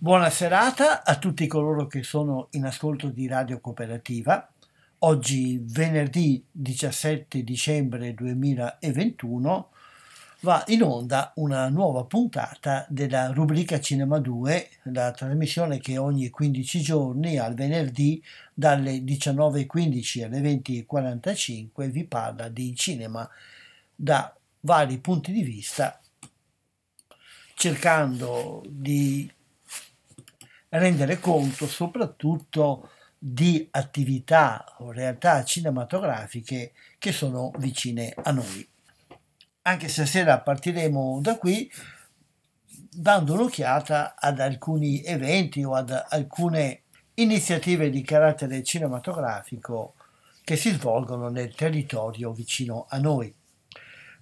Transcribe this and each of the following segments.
Buona serata a tutti coloro che sono in ascolto di Radio Cooperativa. Oggi venerdì 17 dicembre 2021 va in onda una nuova puntata della rubrica Cinema 2, la trasmissione che ogni 15 giorni al venerdì dalle 19.15 alle 20.45 vi parla di cinema da vari punti di vista cercando di rendere conto soprattutto di attività o realtà cinematografiche che sono vicine a noi. Anche stasera partiremo da qui dando un'occhiata ad alcuni eventi o ad alcune iniziative di carattere cinematografico che si svolgono nel territorio vicino a noi.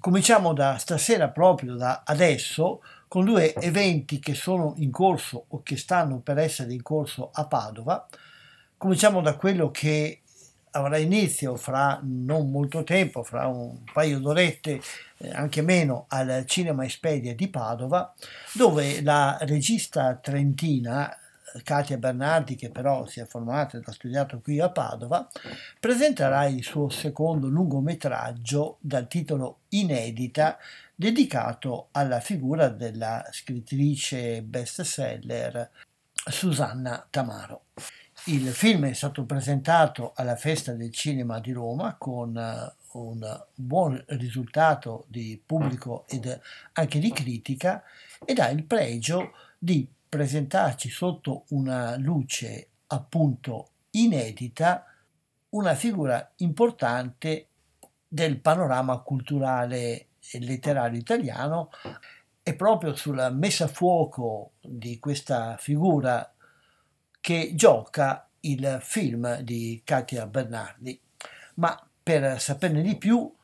Cominciamo da stasera proprio da adesso con due eventi che sono in corso o che stanno per essere in corso a Padova. Cominciamo da quello che avrà inizio fra non molto tempo, fra un paio d'orette, eh, anche meno, al Cinema Espedia di Padova, dove la regista trentina Katia Bernardi, che però si è formata ed ha studiato qui a Padova, presenterà il suo secondo lungometraggio dal titolo Inedita, dedicato alla figura della scrittrice bestseller Susanna Tamaro. Il film è stato presentato alla Festa del Cinema di Roma con eh, un buon risultato di pubblico ed anche di critica ed ha il pregio di presentarci sotto una luce appunto inedita una figura importante del panorama culturale letterario italiano e proprio sulla messa a fuoco di questa figura che gioca il film di Katia Bernardi. Ma per saperne di più,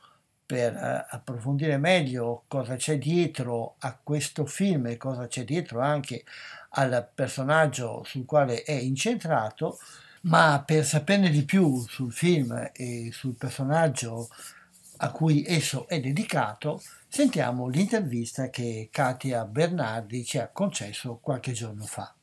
per eh, approfondire meglio cosa c'è dietro a questo film e cosa c'è dietro anche al personaggio sul quale è incentrato, ma per saperne di più sul film e sul personaggio a cui esso è dedicato, sentiamo l'intervista che Katia Bernardi ci ha concesso qualche giorno fa.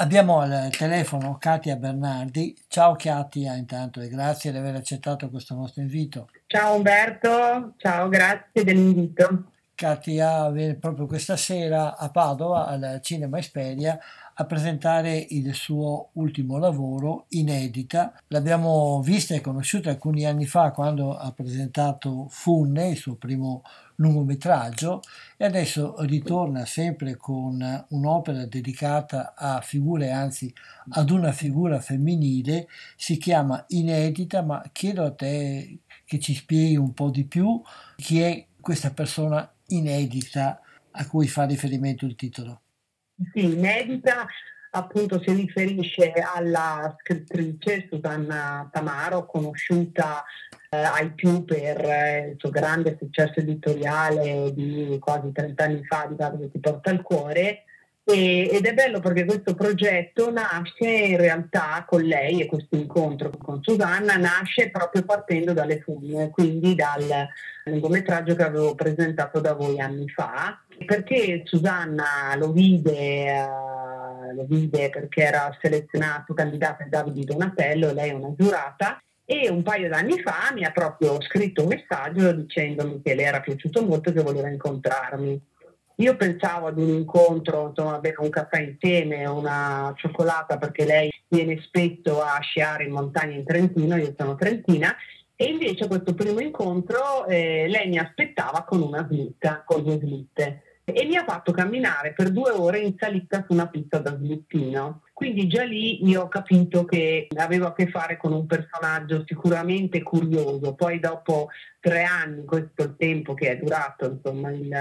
Abbiamo al telefono Katia Bernardi. Ciao Katia intanto e grazie di aver accettato questo nostro invito. Ciao Umberto, ciao, grazie dell'invito. Katia viene proprio questa sera a Padova al Cinema Esperia a presentare il suo ultimo lavoro, Inedita. L'abbiamo vista e conosciuta alcuni anni fa quando ha presentato Funne, il suo primo lungometraggio, e adesso ritorna sempre con un'opera dedicata a figure, anzi ad una figura femminile, si chiama Inedita, ma chiedo a te che ci spieghi un po' di più chi è questa persona inedita a cui fa riferimento il titolo. Sì, inedita appunto si riferisce alla scrittrice Susanna Tamaro, conosciuta eh, ai più per eh, il suo grande successo editoriale di quasi 30 anni fa di che ti porta al cuore. E, ed è bello perché questo progetto nasce in realtà con lei e questo incontro con Susanna nasce proprio partendo dalle fugne, quindi dal lungometraggio che avevo presentato da voi anni fa, perché Susanna lo vide, uh, lo vide perché era selezionato candidato Davide Donatello, lei è una giurata, e un paio d'anni fa mi ha proprio scritto un messaggio dicendomi che le era piaciuto molto e che voleva incontrarmi. Io pensavo ad un incontro, insomma, bere un caffè insieme, una cioccolata, perché lei viene spesso a sciare in montagna in Trentino, io sono trentina, e invece questo primo incontro eh, lei mi aspettava con una slitta, con due slitte e mi ha fatto camminare per due ore in salita su una pista da slittino. Quindi già lì io ho capito che avevo a che fare con un personaggio sicuramente curioso. Poi dopo tre anni, questo è il tempo che è durato insomma, il,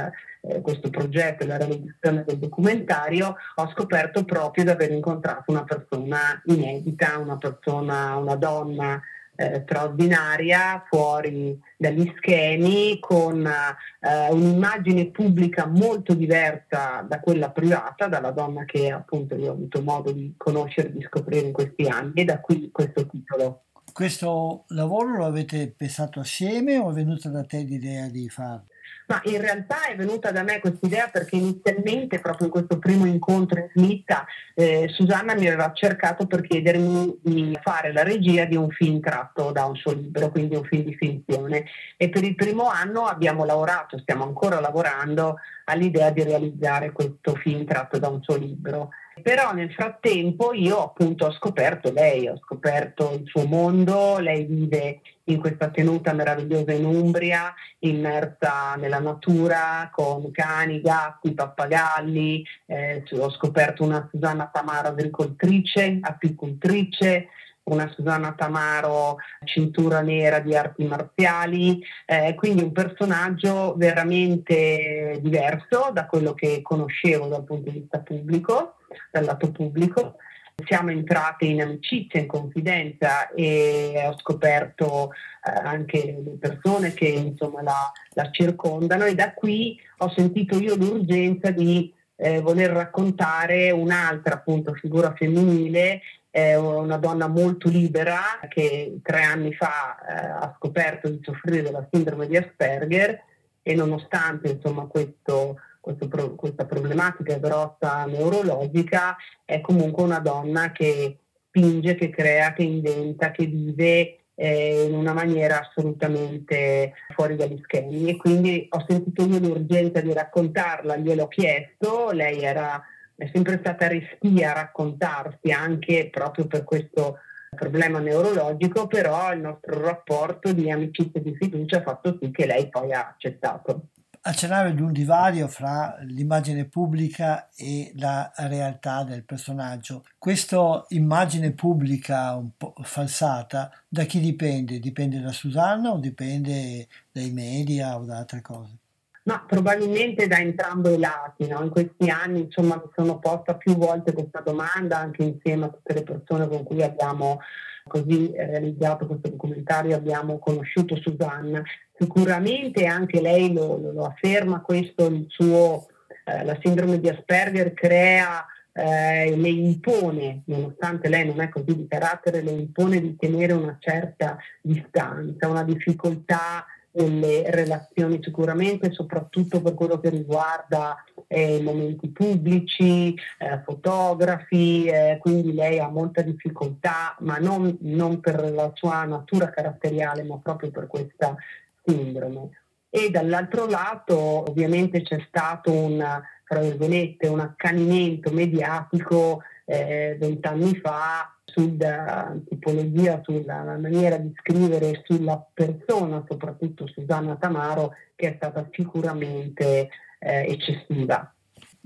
eh, questo progetto, la realizzazione del documentario, ho scoperto proprio di aver incontrato una persona inedita, una persona, una donna eh, straordinaria fuori dagli schemi con eh, un'immagine pubblica molto diversa da quella privata, dalla donna che appunto io ho avuto modo di conoscere, di scoprire in questi anni e da qui questo titolo. Questo lavoro lo avete pensato assieme o è venuta da te l'idea di farlo? Ma in realtà è venuta da me questa idea perché inizialmente, proprio in questo primo incontro in slitta, eh, Susanna mi aveva cercato per chiedermi di fare la regia di un film tratto da un suo libro, quindi un film di finzione. E per il primo anno abbiamo lavorato, stiamo ancora lavorando all'idea di realizzare questo film tratto da un suo libro. Però nel frattempo io appunto ho scoperto lei, ho scoperto il suo mondo, lei vive in questa tenuta meravigliosa in Umbria, immersa nella natura con cani, gatti, pappagalli, eh, ho scoperto una Susanna Tamaro agricoltrice, apicoltrice, una Susanna Tamaro cintura nera di arti marziali, eh, quindi un personaggio veramente diverso da quello che conoscevo dal punto di vista pubblico dal lato pubblico. Siamo entrate in amicizia, in confidenza e ho scoperto eh, anche le persone che insomma, la, la, circondano e da qui ho sentito io l'urgenza di eh, voler raccontare un'altra appunto figura femminile è una donna molto libera che tre anni fa eh, ha scoperto di soffrire della sindrome di Asperger e nonostante insomma, questo questo, questa problematica grossa neurologica, è comunque una donna che spinge, che crea, che inventa, che vive eh, in una maniera assolutamente fuori dagli schemi. E quindi ho sentito io l'urgenza di raccontarla, gliel'ho chiesto, lei era, è sempre stata restia a raccontarsi anche proprio per questo problema neurologico, però il nostro rapporto di amicizia e di fiducia ha fatto sì che lei poi ha accettato accennare di un divario fra l'immagine pubblica e la realtà del personaggio. Questa immagine pubblica un po' falsata da chi dipende? Dipende da Susanna o dipende dai media o da altre cose? Ma probabilmente da entrambi i lati, no? in questi anni insomma, mi sono posta più volte questa domanda anche insieme a tutte le persone con cui abbiamo così realizzato questo documentario, abbiamo conosciuto Susanna Sicuramente anche lei lo, lo, afferma questo, suo, eh, la sindrome di Asperger crea, eh, le impone, nonostante lei non è così di carattere, le impone di tenere una certa distanza, una difficoltà nelle relazioni sicuramente, soprattutto per quello che riguarda eh, momenti pubblici, eh, fotografi, eh, quindi lei ha molta difficoltà, ma non, non, per la sua natura caratteriale, ma proprio per questa sindrome. E dall'altro lato ovviamente c'è stato un, un accanimento mediatico vent'anni eh, fa sulla tipologia, sulla maniera di scrivere sulla persona, soprattutto Susanna Tamaro, che è stata sicuramente eh, eccessiva.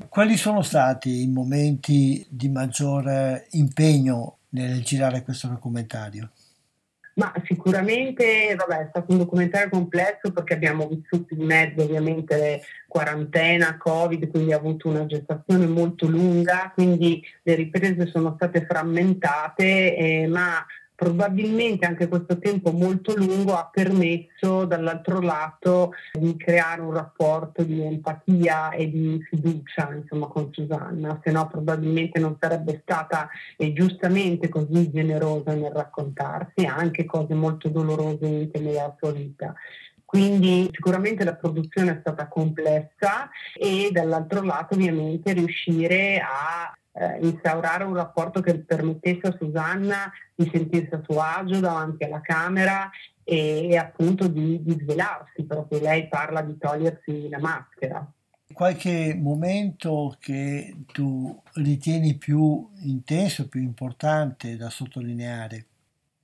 Quali sono stati i momenti di maggior impegno nel girare questo documentario? Ma sicuramente vabbè, è stato un documentario complesso perché abbiamo vissuto in mezzo ovviamente quarantena, Covid, quindi ha avuto una gestazione molto lunga, quindi le riprese sono state frammentate, eh, ma probabilmente anche questo tempo molto lungo ha permesso dall'altro lato di creare un rapporto di empatia e di fiducia insomma, con Susanna, se no probabilmente non sarebbe stata e giustamente così generosa nel raccontarsi anche cose molto dolorose della sua vita. Quindi sicuramente la produzione è stata complessa e dall'altro lato ovviamente riuscire a eh, instaurare un rapporto che permettesse a Susanna di sentirsi a suo agio davanti alla camera e, e appunto di, di svelarsi, proprio lei parla di togliersi la maschera. Qualche momento che tu ritieni più intenso, più importante da sottolineare?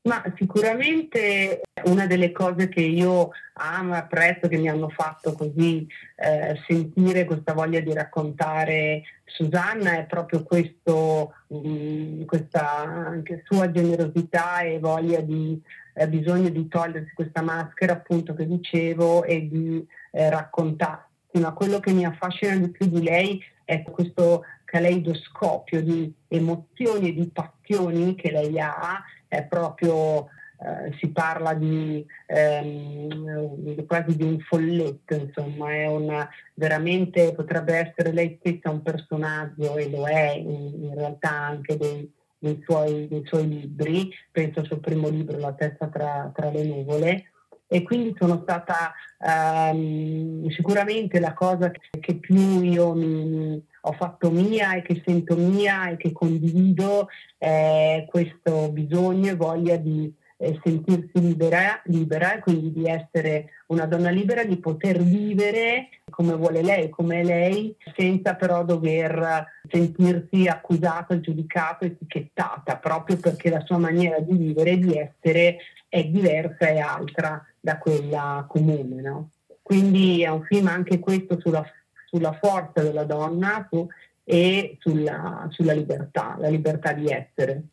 Ma sicuramente una delle cose che io amo e apprezzo, che mi hanno fatto così eh, sentire questa voglia di raccontare Susanna è proprio questo, mh, mm, questa sua generosità e voglia di eh, bisogno di togliersi questa maschera appunto che dicevo e di eh, raccontarsi. Ma quello che mi affascina di più di lei è questo caleidoscopio di emozioni e di passioni che lei ha è proprio eh, si parla di ehm, quasi di un folletto, insomma, è una, veramente potrebbe essere lei stessa un personaggio e lo è in, in realtà anche dei, dei, suoi, dei, suoi, libri, penso al suo primo libro, La testa tra, tra le nuvole, e quindi sono stata ehm, sicuramente la cosa che, che più io mi, ho fatto mia e che sento mia e che condivido eh, questo bisogno e voglia di eh, sentirsi libera, libera e quindi di essere una donna libera, di poter vivere come vuole lei, come è lei, senza però dover sentirsi accusata, giudicata, etichettata, proprio perché la sua maniera di vivere e di essere è diversa e altra da quella comune. No? Quindi è un film anche questo sulla sulla forza della donna su, e sulla, sulla, libertà, la libertà di essere.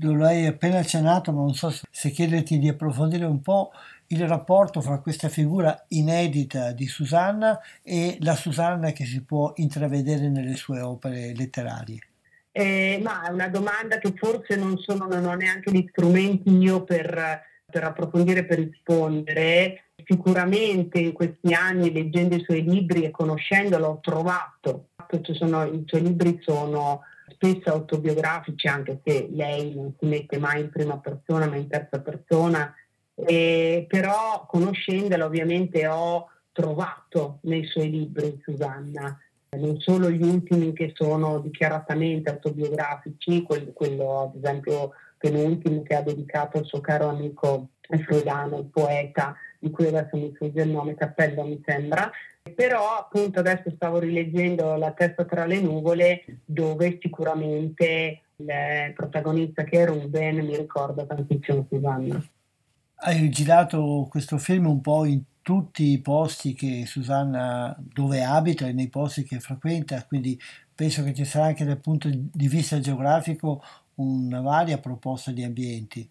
Lo hai appena accennato, ma non so se chiederti di approfondire un po' il rapporto fra questa figura inedita di Susanna e la Susanna che si può intravedere nelle sue opere letterarie. Eh, ma è una domanda che forse non, sono, non ho neanche gli strumenti io per, per approfondire, per rispondere. Sicuramente in questi anni leggendo i suoi libri e conoscendolo ho trovato, sono, i suoi libri sono spesso autobiografici anche se lei non si mette mai in prima persona ma in terza persona, eh, però conoscendola ovviamente ho trovato nei suoi libri Susanna. Non solo gli ultimi che sono dichiaratamente autobiografici, quello ad esempio penultimo che ha dedicato al suo caro amico freudiano, il poeta di cui adesso mi sfugge il nome, Cappello mi sembra, però appunto adesso stavo rileggendo La testa tra le nuvole dove sicuramente il protagonista che è Ruben mi ricorda tantissimo Susanna. Hai girato questo film un po' in tutti i posti che Susanna dove abita e nei posti che frequenta, quindi penso che ci sarà anche dal punto di vista geografico una varia proposta di ambienti.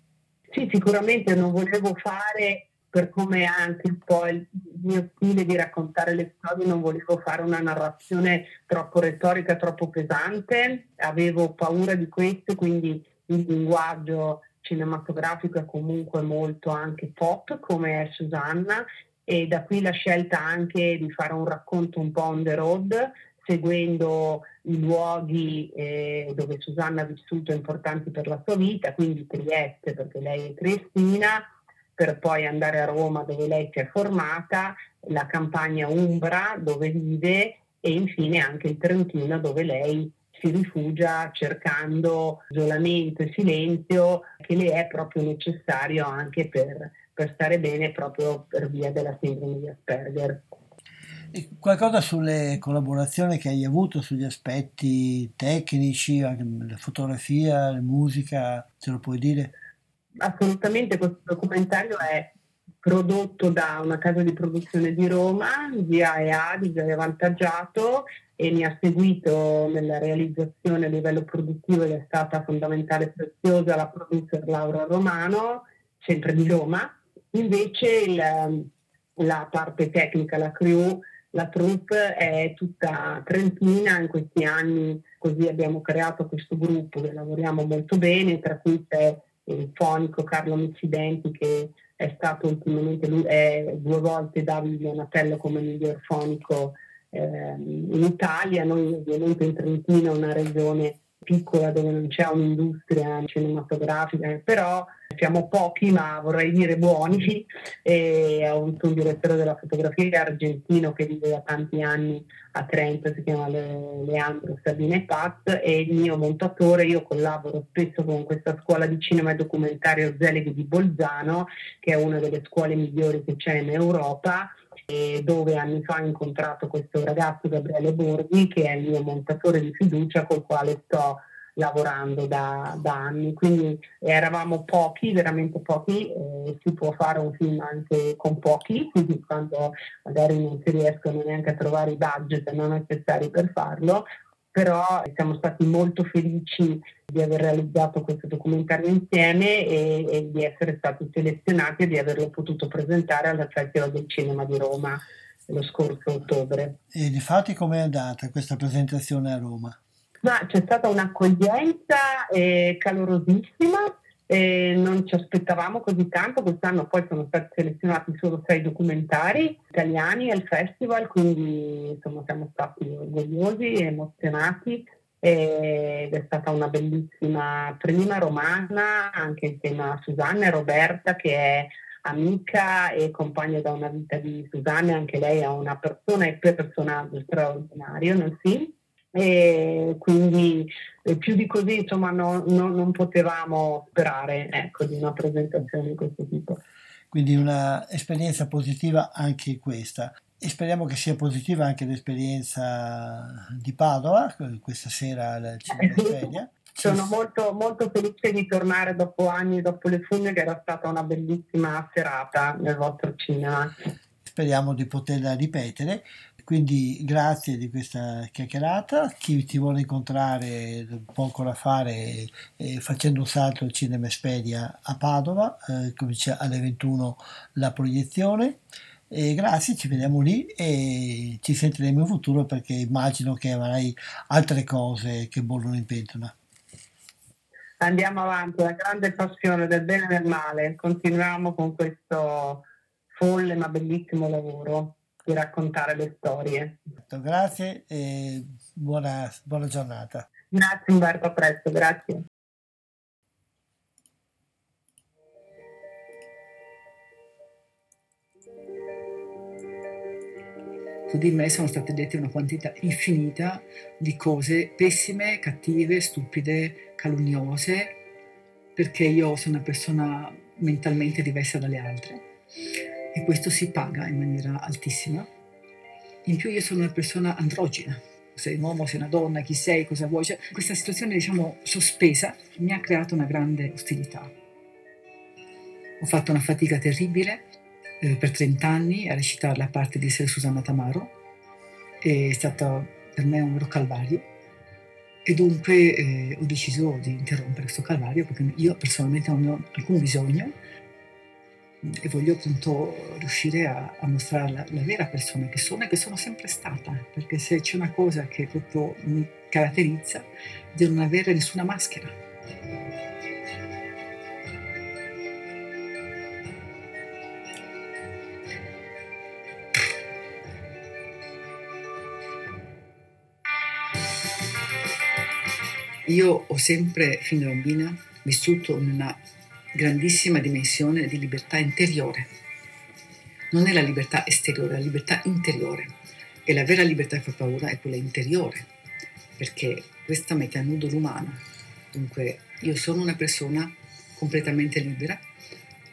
Sì, sicuramente non volevo fare per come anche un po' il mio stile di raccontare le storie, non volevo fare una narrazione troppo retorica, troppo pesante, avevo paura di questo, quindi il linguaggio cinematografico è comunque molto anche pop, come è Susanna, e da qui la scelta anche di fare un racconto un po' on the road, seguendo i luoghi eh, dove Susanna ha vissuto importanti per la sua vita, quindi Trieste, perché lei è triestina, per poi andare a Roma dove lei si è formata, la campagna Umbra dove vive e infine anche il Trentino dove lei si rifugia cercando isolamento e silenzio che le è proprio necessario anche per, per stare bene proprio per via della sindrome di Asperger. Qualcosa sulle collaborazioni che hai avuto, sugli aspetti tecnici, la fotografia, la musica, ce lo puoi dire? assolutamente questo documentario è prodotto da una casa di produzione di Roma, GAEA, di Gioia Avvantaggiato, e mi ha seguito nella realizzazione a livello produttivo ed è stata fondamentale e preziosa la producer Laura Romano, sempre di Roma. Invece il, la parte tecnica, la crew, la troupe è tutta trentina, in questi anni così abbiamo creato questo gruppo che lavoriamo molto bene, tra cui c'è il fonico Carlo Miccidenti che è stato ultimamente lui, è due volte Davide Donatello come miglior fonico eh, in Italia, noi ovviamente in Trentino, una regione piccola dove non c'è un'industria cinematografica, però siamo pochi ma vorrei dire buoni. E ho avuto un direttore della fotografia argentino che vive da tanti anni a Trento, si chiama Leandro Sabine Paz e il mio montatore, io collaboro spesso con questa scuola di cinema e documentario Zeleghi di Bolzano che è una delle scuole migliori che c'è in Europa dove anni fa ho incontrato questo ragazzo Gabriele Borghi che è il mio montatore di fiducia col quale sto lavorando da, da anni, quindi eravamo pochi, veramente pochi, eh, si può fare un film anche con pochi, quindi quando magari non si riescono neanche a trovare i budget non necessari per farlo, però siamo stati molto felici di aver realizzato questo documentario insieme e, e, di essere stati selezionati e di averlo potuto presentare al Festival del Cinema di Roma lo scorso ottobre. E di fatti com'è andata questa presentazione a Roma? Ma c'è stata un'accoglienza eh, calorosissima, eh, non ci aspettavamo così tanto, quest'anno poi sono stati selezionati solo sei documentari italiani al festival, quindi insomma siamo stati orgogliosi e emozionati. Ed è stata una bellissima prima romana anche insieme a Susanna e Roberta che è amica e compagna da una vita di Susanna, anche lei è una persona e personaggio straordinario nel film e quindi più di così insomma no, no, non potevamo sperare ecco, di una presentazione di questo tipo. Quindi un'esperienza positiva anche questa. E speriamo che sia positiva anche l'esperienza di Padova, questa sera al Cinema Sveglia. Sono molto, molto felice di tornare dopo anni, dopo le fugne, che era stata una bellissima serata nel vostro cinema. Speriamo di poterla ripetere quindi grazie di questa chiacchierata. Chi ti vuole incontrare può ancora fare eh, facendo un salto al Cinema Espedia a Padova, eh, comincia alle 21 la proiezione. E grazie, ci vediamo lì e ci sentiremo in futuro perché immagino che avrai altre cose che bollono in pentola. Andiamo avanti, la grande passione del bene e del male. Continuiamo con questo folle ma bellissimo lavoro di raccontare le storie. Grazie e buona, buona giornata. Grazie Umberto, a presto, grazie. Su di me sono state dette una quantità infinita di cose pessime, cattive, stupide, calunniose, perché io sono una persona mentalmente diversa dalle altre e questo si paga in maniera altissima. In più io sono una persona androgina, sei un uomo, sei una donna, chi sei, cosa vuoi. Cioè, questa situazione, diciamo, sospesa mi ha creato una grande ostilità. Ho fatto una fatica terribile eh, per 30 anni a recitare la parte di essere Susanna Tamaro. È stato per me un vero calvario e dunque eh, ho deciso di interrompere questo calvario perché io personalmente non ho alcun bisogno e voglio appunto riuscire a, a mostrare la, la, vera persona che sono e che sono sempre stata, perché se c'è una cosa che proprio mi caratterizza è di non avere nessuna maschera. Io ho sempre, fin da bambina, vissuto in una grandissima dimensione di libertà interiore. Non è la libertà esteriore, è la libertà interiore. E la vera libertà che fa paura è quella interiore, perché questa mette a nudo l'umano. Dunque io sono una persona completamente libera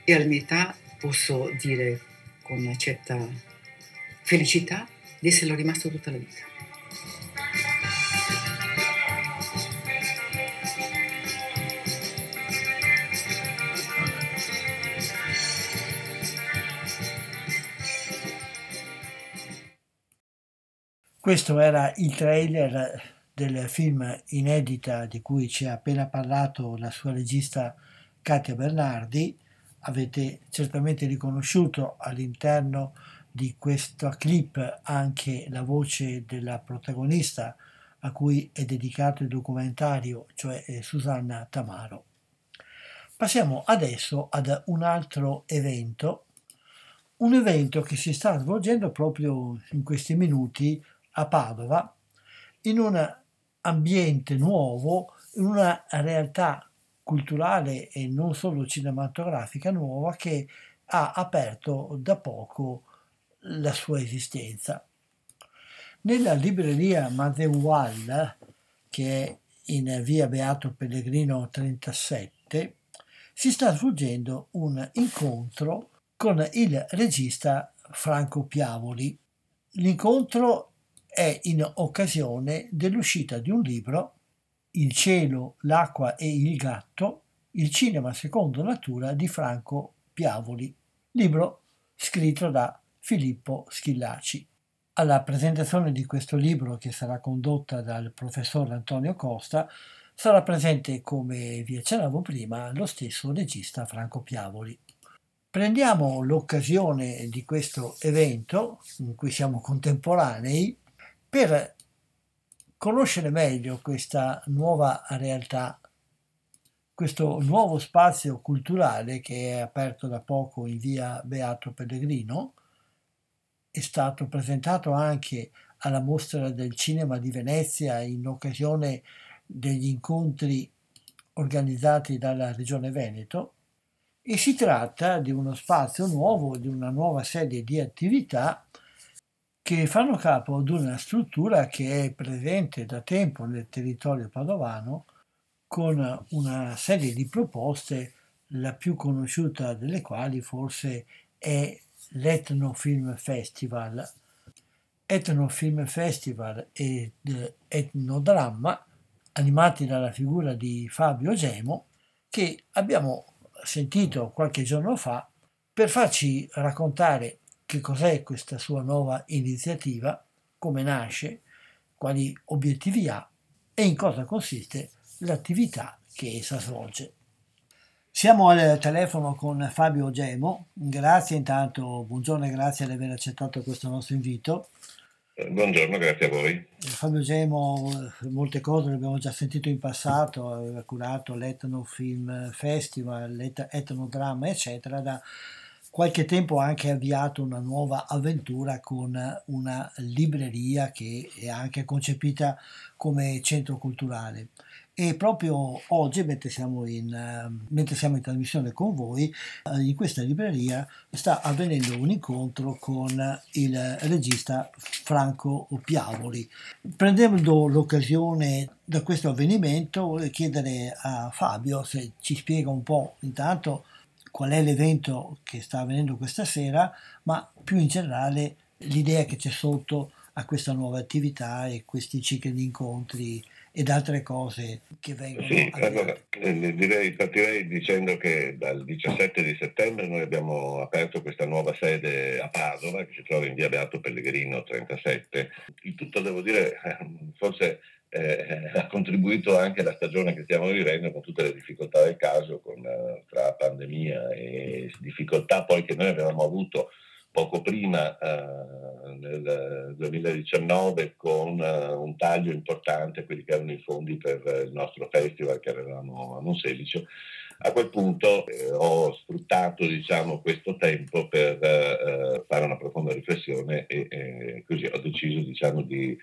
e alla mia età posso dire con una certa felicità di esserlo rimasto tutta la vita. Questo era il trailer del film inedita di cui ci ha appena parlato la sua regista Katia Bernardi. Avete certamente riconosciuto all'interno di questa clip anche la voce della protagonista a cui è dedicato il documentario, cioè Susanna Tamaro. Passiamo adesso ad un altro evento, un evento che si sta svolgendo proprio in questi minuti a Padova, in un ambiente nuovo, in una realtà culturale e non solo cinematografica nuova che ha aperto da poco la sua esistenza. Nella libreria Madewal, che è in via Beato Pellegrino 37, si sta svolgendo un incontro con il regista Franco Piavoli. L'incontro è in occasione dell'uscita di un libro, Il cielo, l'acqua e il gatto, il cinema secondo natura di Franco Piavoli, libro scritto da Filippo Schillaci. Alla presentazione di questo libro, che sarà condotta dal professor Antonio Costa, sarà presente, come vi accennavo prima, lo stesso regista Franco Piavoli. Prendiamo l'occasione di questo evento, in cui siamo contemporanei, per conoscere meglio questa nuova realtà, questo nuovo spazio culturale che è aperto da poco in via Beato Pellegrino, è stato presentato anche alla mostra del cinema di Venezia in occasione degli incontri organizzati dalla Regione Veneto e si tratta di uno spazio nuovo, di una nuova serie di attività che fanno capo ad una struttura che è presente da tempo nel territorio padovano con una serie di proposte, la più conosciuta delle quali forse è l'Etno Film Festival. Etno Film Festival ed Etnodramma, animati dalla figura di Fabio Gemo, che abbiamo sentito qualche giorno fa per farci raccontare che cos'è questa sua nuova iniziativa, come nasce, quali obiettivi ha e in cosa consiste l'attività che essa svolge. Siamo al telefono con Fabio Gemo, grazie intanto, buongiorno e grazie di aver accettato questo nostro invito. Eh, buongiorno, grazie a voi. Fabio Gemo, molte cose le abbiamo già sentito in passato, aveva curato l'Etno Film Festival, l'Etnodramma, eccetera, da qualche tempo ha anche avviato una nuova avventura con una libreria che è anche concepita come centro culturale. E proprio oggi, mentre siamo in, mentre siamo in trasmissione con voi, eh, in questa libreria sta avvenendo un incontro con il regista Franco Piavoli. Prendendo l'occasione da questo avvenimento, voglio chiedere a Fabio se ci spiega un po' intanto qual è l'evento che sta avvenendo questa sera, ma più in generale l'idea che c'è sotto a questa nuova attività e questi cicli di incontri ed altre cose che vengono. Sì, allora, eh, direi, partirei dicendo che dal 17 di settembre noi abbiamo aperto questa nuova sede a Padova che si trova in via Beato Pellegrino 37. Il tutto devo dire, forse eh, ha contribuito anche la stagione che stiamo vivendo con tutte le difficoltà del caso, con, eh, tra pandemia e difficoltà poi che noi avevamo avuto poco prima, eh, nel 2019, con uh, un taglio importante, quelli che erano i fondi per uh, il nostro festival che avevamo a Monselice. A quel punto eh, ho sfruttato diciamo, questo tempo per uh, fare una profonda riflessione e così ho deciso diciamo, di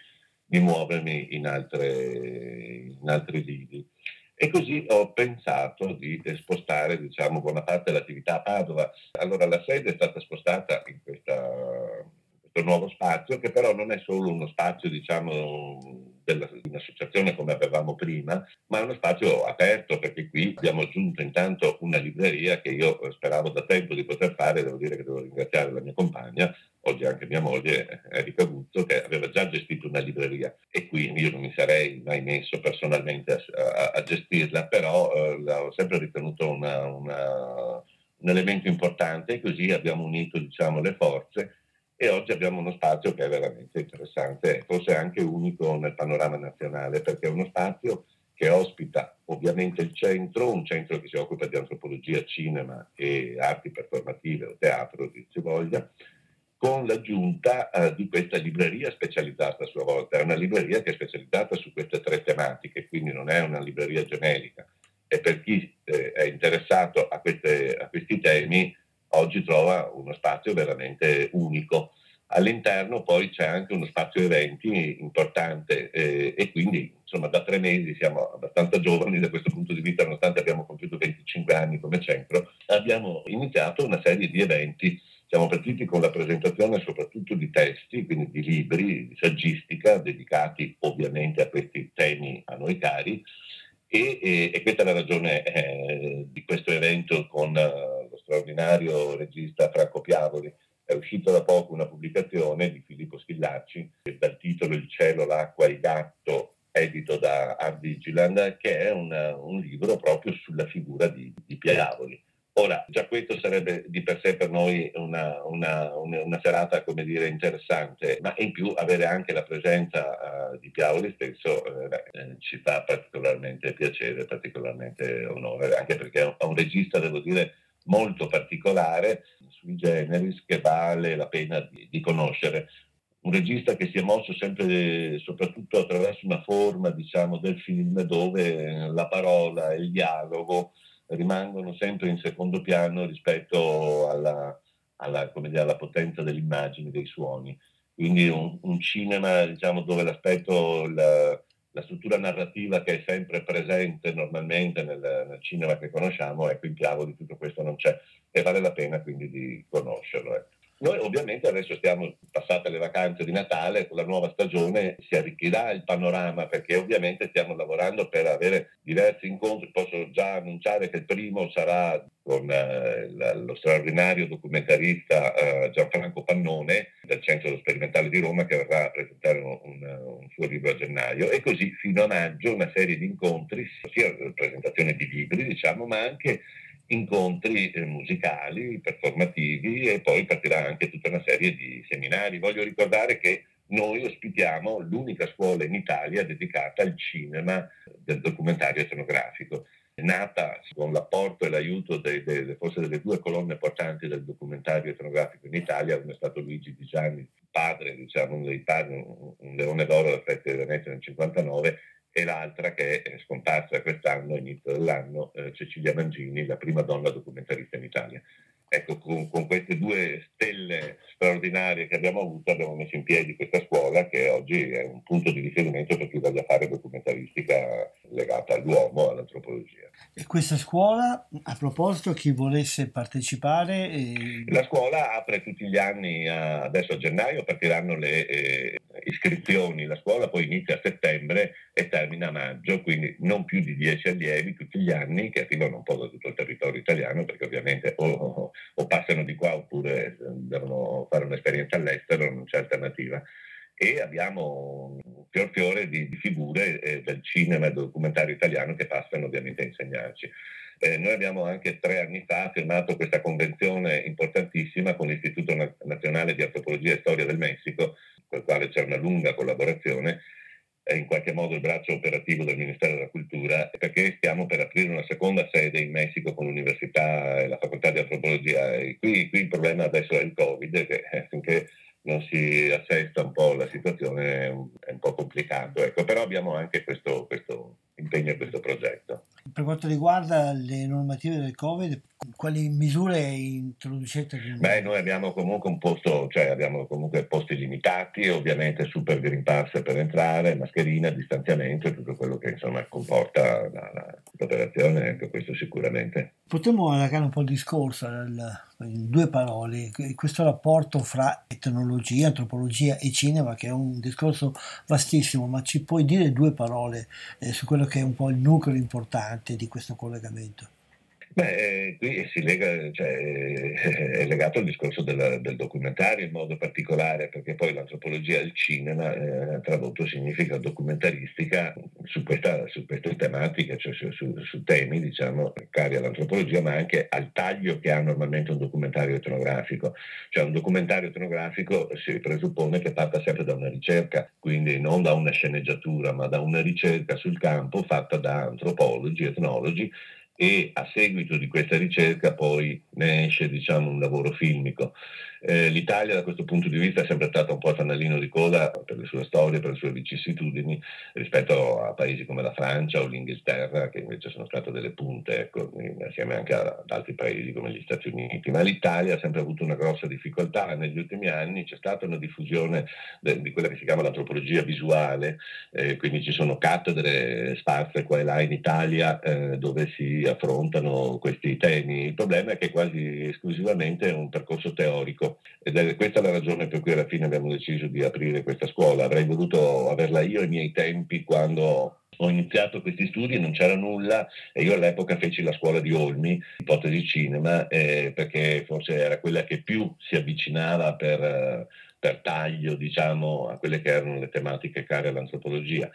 di muovermi in, altre, in altri lidi. E così ho pensato di spostare diciamo, buona parte dell'attività a Padova. Allora la sede è stata spostata in questa questo nuovo spazio, che però non è solo uno spazio, diciamo, della, di un'associazione come avevamo prima, ma è uno spazio aperto, perché qui abbiamo aggiunto intanto una libreria che io speravo da tempo di poter fare, devo dire che devo ringraziare la mia compagna, oggi anche mia moglie Erika Guzzo, che aveva già gestito una libreria. E quindi io non mi sarei mai messo personalmente a, a, a gestirla, però eh, l'ho sempre ritenuto una, una, un elemento importante e così abbiamo unito diciamo, le forze e oggi abbiamo uno spazio che è veramente interessante, forse anche unico nel panorama nazionale, perché è uno spazio che ospita ovviamente il centro, un centro che si occupa di antropologia, cinema e arti performative o teatro, se voglia, con l'aggiunta eh, di questa libreria specializzata a sua volta. È una libreria che è specializzata su queste tre tematiche, quindi non è una libreria generica. E per chi eh, è interessato a, queste, a questi temi oggi trova uno spazio veramente unico. All'interno poi c'è anche uno spazio eventi importante eh, e quindi insomma da tre mesi siamo abbastanza giovani da questo punto di vista, nonostante abbiamo compiuto 25 anni come centro, abbiamo iniziato una serie di eventi. Siamo partiti con la presentazione soprattutto di testi, quindi di libri, di saggistica, dedicati ovviamente a questi temi a noi cari, e, e, e questa è la ragione eh, di questo evento con lo straordinario regista Franco Piavoli. È uscita da poco una pubblicazione di Filippo Schillacci dal titolo Il cielo, l'acqua, il gatto, edito da Art Vigiland, che è una, un libro proprio sulla figura di, di Piavoli. Ora, già questo sarebbe di per sé per noi una, una, una serata, dire, interessante, ma in più avere anche la presenza uh, di Piavoli stesso uh, beh, ci fa particolarmente piacere, particolarmente onore, anche perché è un regista, devo dire, molto particolare, sui generis, che vale la pena di, di conoscere un regista che si è mosso sempre soprattutto attraverso una forma diciamo, del film dove la parola e il dialogo rimangono sempre in secondo piano rispetto alla, alla, dire, alla potenza dell'immagine, dei suoni. Quindi un, un cinema diciamo, dove l'aspetto, la, la, struttura narrativa che è sempre presente normalmente nel, nel cinema che conosciamo, ecco in Piavo di tutto questo non c'è e vale la pena quindi di conoscerlo. Ecco. Noi ovviamente adesso stiamo passate le vacanze di Natale, con la nuova stagione si arricchirà il panorama perché ovviamente stiamo lavorando per avere diversi incontri. Posso già annunciare che il primo sarà con eh, lo straordinario documentarista eh, Gianfranco Pannone del Centro Sperimentale di Roma che verrà a presentare un, un, suo libro a gennaio e così fino a maggio una serie di incontri, sia presentazione di libri diciamo, ma anche incontri eh, musicali, performativi e poi partirà anche tutta una serie di seminari. Voglio ricordare che noi ospitiamo l'unica scuola in Italia dedicata al cinema del documentario etnografico, nata con l'apporto e l'aiuto dei, dei, forse delle due colonne portanti del documentario etnografico in Italia, uno è stato Luigi Di Gianni, padre, diciamo, uno dei padri, un, un leone d'oro alla festa di Venezia nel 59, e l'altra che è scomparsa quest'anno, inizio dell'anno, eh, Cecilia Mangini, la prima donna documentarista in Italia. Ecco, con, con, queste due stelle straordinarie che abbiamo avuto abbiamo messo in piedi questa scuola che oggi è un punto di riferimento per chi voglia fare documentaristica legata all'uomo, all'antropologia. E questa scuola, a proposito, chi volesse partecipare? E... La scuola apre tutti gli anni, a, adesso a gennaio partiranno le eh, iscrizioni, la scuola poi inizia a settembre e termina a maggio, quindi non più di 10 allievi tutti gli anni che arrivano un po' da tutto il territorio italiano perché ovviamente o, o passano di qua oppure devono fare un'esperienza all'estero, non c'è alternativa e abbiamo un fior fiore di, di figure eh, del cinema e documentario italiano che passano ovviamente a insegnarci. Eh, noi abbiamo anche tre anni fa firmato questa convenzione importantissima con l'Istituto Nazionale di Antropologia e Storia del Messico, con il quale c'è una lunga collaborazione, in qualche modo il braccio operativo del Ministero della Cultura, perché stiamo per aprire una seconda sede in Messico con l'Università e la Facoltà di Antropologia. E qui, qui il problema adesso è il Covid, che eh, finché non si assesta un po' la situazione è un po' complicato. Ecco, però abbiamo anche questo, questo impegno e questo progetto. Per quanto riguarda le normative del Covid, quali misure introducete? Beh, noi abbiamo comunque un posto, cioè abbiamo comunque posti limitati, ovviamente super green pass per entrare, mascherina, distanziamento e tutto quello che insomma comporta la, la, l'operazione, ecco questo sicuramente. Potremmo allargare un po' il discorso in due parole, questo rapporto fra etnologia, antropologia e cinema che è un discorso vastissimo, ma ci puoi dire due parole eh, su quello che è un po' il nucleo importante di questo collegamento? Beh, qui si lega, cioè, è legato al discorso del, del, documentario in modo particolare, perché poi l'antropologia del cinema eh, tradotto significa documentaristica su, questa, su queste tematiche, cioè su, su, su, temi diciamo, cari all'antropologia, ma anche al taglio che ha normalmente un documentario etnografico. Cioè un documentario etnografico si presuppone che parta sempre da una ricerca, quindi non da una sceneggiatura, ma da una ricerca sul campo fatta da antropologi, etnologi, e a seguito di questa ricerca poi ne esce diciamo, un lavoro filmico. Eh, L'Italia da questo punto di vista è sempre stata un po' fanalino di coda per le sue storie, per le sue vicissitudini rispetto a paesi come la Francia o l'Inghilterra che invece sono state delle punte ecco, assieme anche ad altri paesi come gli Stati Uniti. Ma l'Italia ha sempre avuto una grossa difficoltà. Negli ultimi anni c'è stata una diffusione de, di quella che si chiama l'antropologia visuale, eh, quindi ci sono cattedre sparse qua e là in Italia eh, dove si affrontano questi temi. Il problema è che quasi esclusivamente è un percorso teorico ed è questa la ragione per cui alla fine abbiamo deciso di aprire questa scuola. Avrei voluto averla io ai miei tempi quando ho iniziato questi studi e non c'era nulla e io all'epoca feci la scuola di Olmi, ipotesi cinema, eh, perché forse era quella che più si avvicinava per, per taglio diciamo, a quelle che erano le tematiche care all'antropologia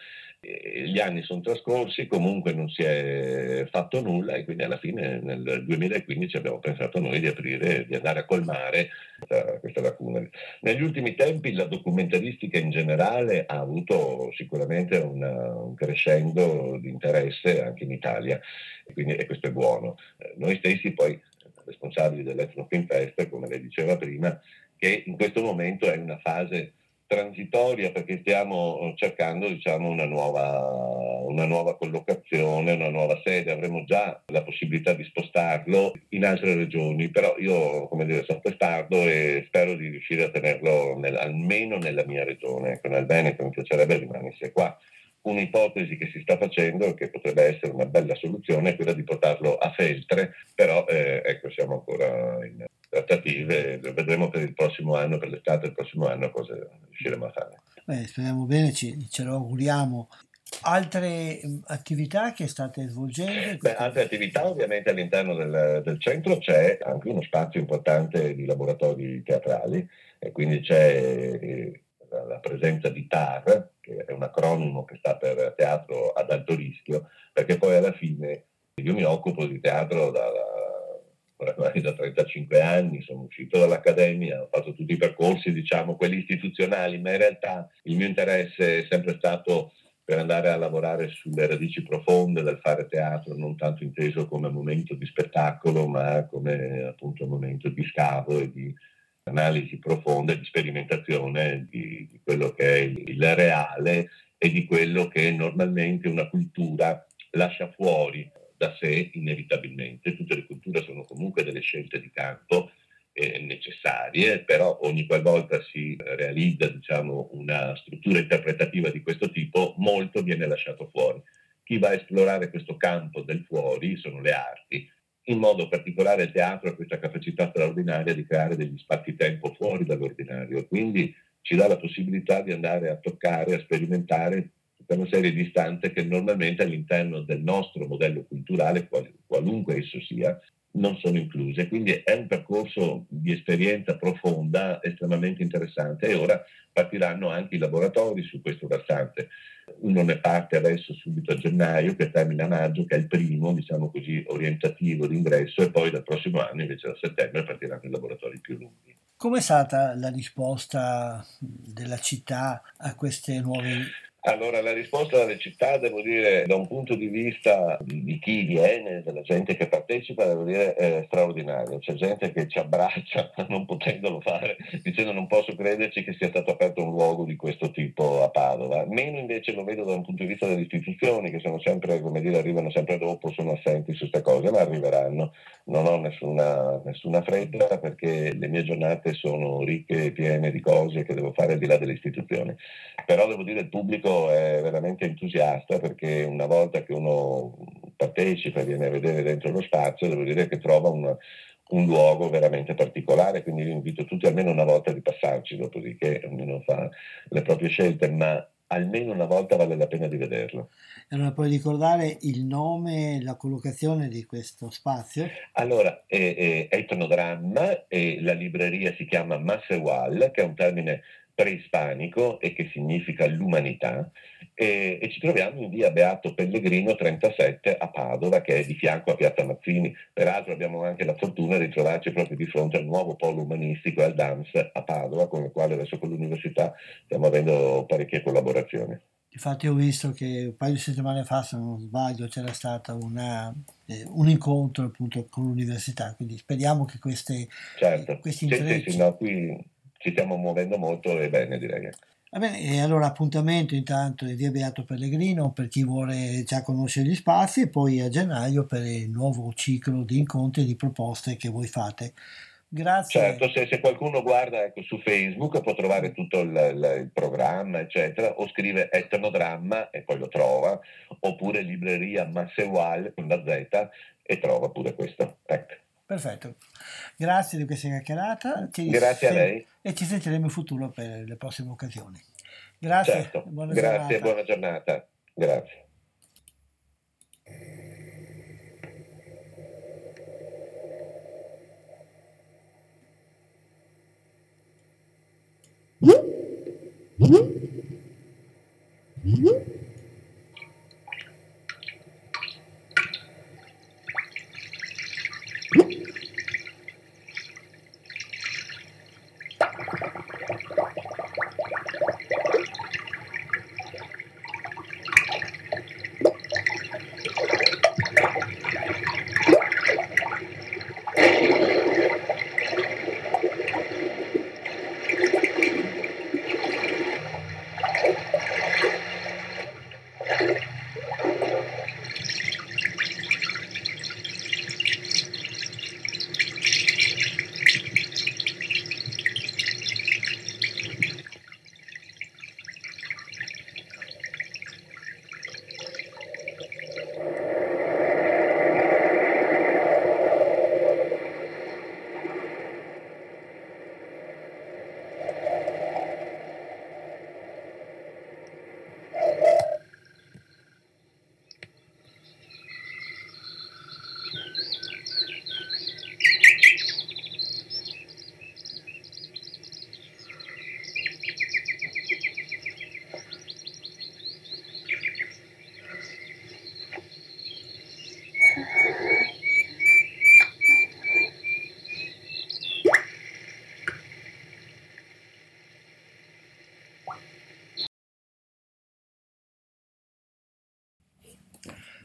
gli anni sono trascorsi, comunque non si è fatto nulla e quindi alla fine nel 2015 abbiamo pensato noi di aprire, di andare a colmare questa, questa lacuna. Negli ultimi tempi la documentaristica in generale ha avuto sicuramente una, un crescendo di interesse anche in Italia e, quindi, e questo è buono. Eh, noi stessi poi responsabili dell'Ethno Film Fest, come lei diceva prima, che in questo momento è una fase transitoria perché stiamo cercando diciamo, una, nuova, una nuova collocazione, una nuova sede, avremo già la possibilità di spostarlo in altre regioni, però io come dire, sono testardo e spero di riuscire a tenerlo nel, almeno nella mia regione, con il Veneto mi piacerebbe rimanesse qua. Un'ipotesi che si sta facendo e che potrebbe essere una bella soluzione è quella di portarlo a Feltre, però eh, ecco siamo ancora in, trattative, vedremo per il prossimo anno, per l'estate del prossimo anno cosa riusciremo a fare. Beh, speriamo bene, ci, ce lo auguriamo. Altre attività che state svolgendo? Beh, altre attività ovviamente all'interno del, del, centro c'è anche uno spazio importante di laboratori teatrali e quindi c'è eh, la presenza di TAR, che è un acronimo che sta per teatro ad alto rischio, perché poi alla fine io mi occupo di teatro dalla ormai da 35 anni, sono uscito dall'accademia, ho fatto tutti i percorsi, diciamo, quelli istituzionali, ma in realtà il mio interesse è sempre stato per andare a lavorare sulle radici profonde del fare teatro, non tanto inteso come momento di spettacolo, ma come appunto momento di scavo e di analisi profonda, di sperimentazione di, di quello che è il reale e di quello che normalmente una cultura lascia fuori da sé inevitabilmente, tutte le culture sono comunque delle scelte di campo eh, necessarie, però ogni qualvolta si realizza diciamo, una struttura interpretativa di questo tipo, molto viene lasciato fuori. Chi va a esplorare questo campo del fuori sono le arti, in modo particolare il teatro ha questa capacità straordinaria di creare degli spazi-tempo fuori dall'ordinario, quindi ci dà la possibilità di andare a toccare, a sperimentare tutta una serie di istanze che normalmente all'interno del nostro modello culturale, qual- qualunque esso sia, non sono incluse. Quindi è un percorso di esperienza profonda, estremamente interessante e ora partiranno anche i laboratori su questo versante. Uno ne parte adesso subito a gennaio, che termina a maggio, che è il primo, diciamo così, orientativo d'ingresso e poi dal prossimo anno, invece da settembre, partiranno i laboratori più lunghi. Come è stata la risposta della città a queste nuove allora, la risposta dalle città, devo dire, da un punto di vista di, chi viene, della gente che partecipa, devo dire, è straordinario. C'è gente che ci abbraccia non potendolo fare, dicendo non posso crederci che sia stato aperto un luogo di questo tipo a Padova. Meno invece lo vedo da un punto di vista delle istituzioni, che sono sempre, come dire, arrivano sempre dopo, sono assenti su queste cose, ma arriveranno. Non ho nessuna, nessuna fretta perché le mie giornate sono ricche e piene di cose che devo fare al di là delle istituzioni. Però devo dire il pubblico è veramente entusiasta perché una volta che uno partecipa e viene a vedere dentro lo spazio, devo dire che trova un, un luogo veramente particolare, quindi io invito tutti almeno una volta di passarci, dopodiché ognuno fa le proprie scelte, ma almeno una volta vale la pena di vederlo. Allora puoi ricordare il nome e la collocazione di questo spazio? Allora, è, è etnodramma e la libreria si chiama Massewal, che è un termine preispanico e che significa l'umanità e, e, ci troviamo in via Beato Pellegrino 37 a Padova che è di fianco a Piazza Mazzini. Peraltro abbiamo anche la fortuna di trovarci proprio di fronte al nuovo polo umanistico al DAMS a Padova con il quale adesso con l'università stiamo avendo parecchie collaborazioni. Infatti ho visto che un paio di settimane fa, se non sbaglio, c'era stata una eh, un incontro appunto con l'università, quindi speriamo che queste, certo. questi sì, intrecci... Sì, sì, no, qui ci stiamo muovendo molto e bene direi. Va bene, e allora appuntamento intanto è via Beato Pellegrino per chi vuole già conoscere gli spazi e poi a gennaio per il nuovo ciclo di incontri e di proposte che voi fate. Grazie. Certo, se, se qualcuno guarda ecco, su Facebook può trovare tutto il, il, il, programma, eccetera, o scrive etnodramma e poi lo trova, oppure libreria Massewal con la Z e trova pure questo. Ecco. Perfetto, grazie di questa chiacchierata. Ci grazie sen- a lei. E ci sentiremo in futuro per le prossime occasioni. Grazie, certo. buona grazie, giornata. buona giornata. Grazie.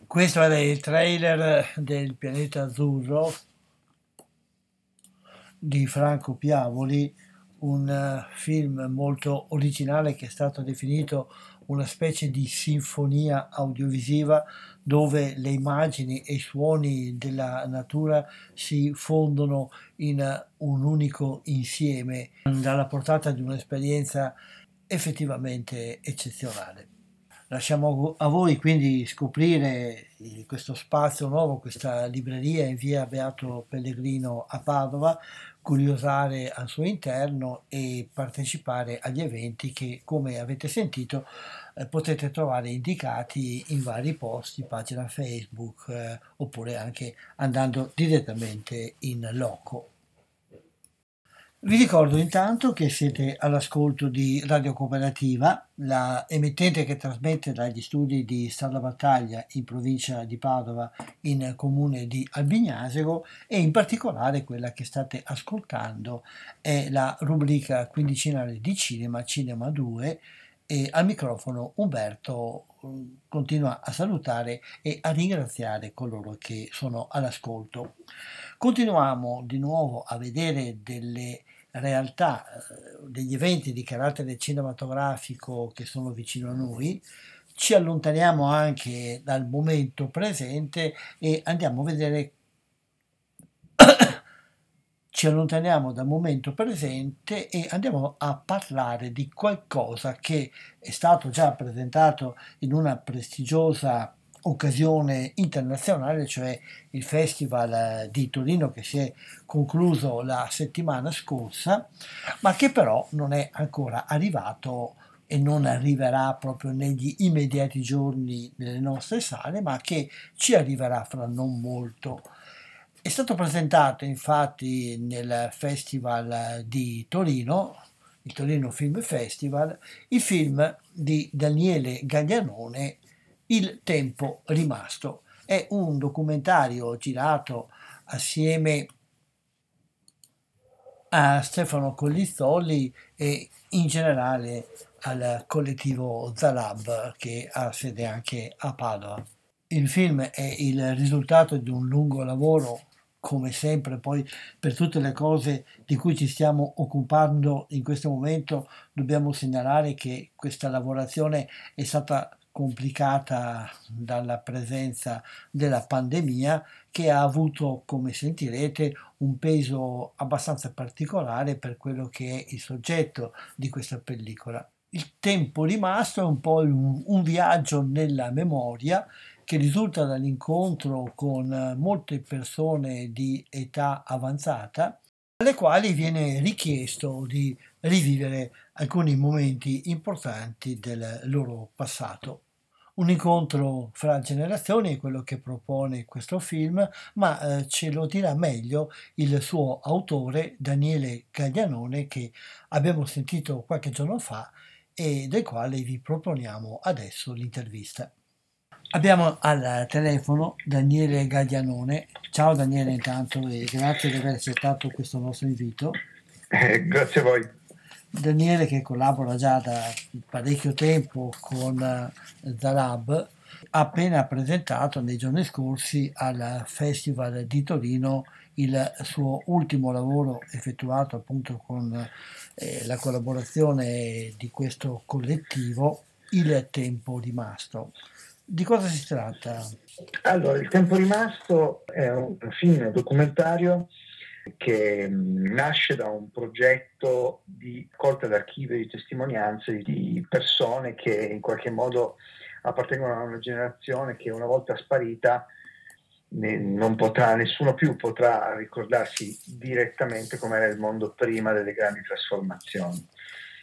Questo era il trailer del pianeta azzurro di Franco Piavoli, un eh, film molto originale che è stato definito una specie di sinfonia audiovisiva dove le immagini e i suoni della natura si fondono in un unico insieme, dalla portata di un'esperienza effettivamente eccezionale. Lasciamo a voi quindi scoprire questo spazio nuovo, questa libreria in via Beato Pellegrino a Padova, curiosare al suo interno e partecipare agli eventi che, come avete sentito, eh, potete trovare indicati in vari posti, pagina Facebook eh, oppure anche andando direttamente in loco. Vi ricordo intanto che siete all'ascolto di Radio Cooperativa, la emittente che trasmette dagli studi di Stalla Battaglia in provincia di Padova in comune di Albignasego e in particolare quella che state ascoltando è la rubrica quindicinale di cinema, Cinema 2 e al microfono Umberto mm, continua a salutare e a ringraziare coloro che sono all'ascolto. Continuiamo di nuovo a vedere delle realtà, eh, degli eventi di carattere cinematografico che sono vicino a noi, ci allontaniamo anche dal momento presente e andiamo a vedere ci allontaniamo dal momento presente e andiamo a parlare di qualcosa che è stato già presentato in una prestigiosa occasione internazionale, cioè il Festival di Torino che si è concluso la settimana scorsa, ma che però non è ancora arrivato e non arriverà proprio negli immediati giorni nelle nostre sale, ma che ci arriverà fra non molto. È stato presentato infatti nel Festival di Torino, il Torino Film Festival, il film di Daniele Gaglianone il tempo rimasto. È un documentario girato assieme a Stefano Collizzoli e in generale al collettivo Zalab che ha sede anche a Padova. Il film è il risultato di un lungo lavoro come sempre poi per tutte le cose di cui ci stiamo occupando in questo momento dobbiamo segnalare che questa lavorazione è stata complicata dalla presenza della pandemia che ha avuto, come sentirete, un peso abbastanza particolare per quello che è il soggetto di questa pellicola. Il tempo rimasto è un po' un, un viaggio nella memoria che risulta dall'incontro con molte persone di età avanzata, alle quali viene richiesto di rivivere alcuni momenti importanti del loro passato. Un incontro fra generazioni è quello che propone questo film, ma eh, ce lo dirà meglio il suo autore Daniele Gaglianone che abbiamo sentito qualche giorno fa e del quale vi proponiamo adesso l'intervista. Abbiamo al telefono Daniele Gaglianone. Ciao Daniele intanto e grazie di aver accettato questo nostro invito. Eh, grazie a voi. Daniele che collabora già da parecchio tempo con Zalab ha appena presentato nei giorni scorsi al Festival di Torino il suo ultimo lavoro effettuato appunto con eh, la collaborazione di questo collettivo Il tempo rimasto. Di cosa si tratta? Allora, Il tempo rimasto è un film documentario che nasce da un progetto di raccolta d'archivio di testimonianze di persone che in qualche modo appartengono a una generazione che una volta sparita potrà, nessuno più potrà ricordarsi direttamente com'era il mondo prima delle grandi trasformazioni.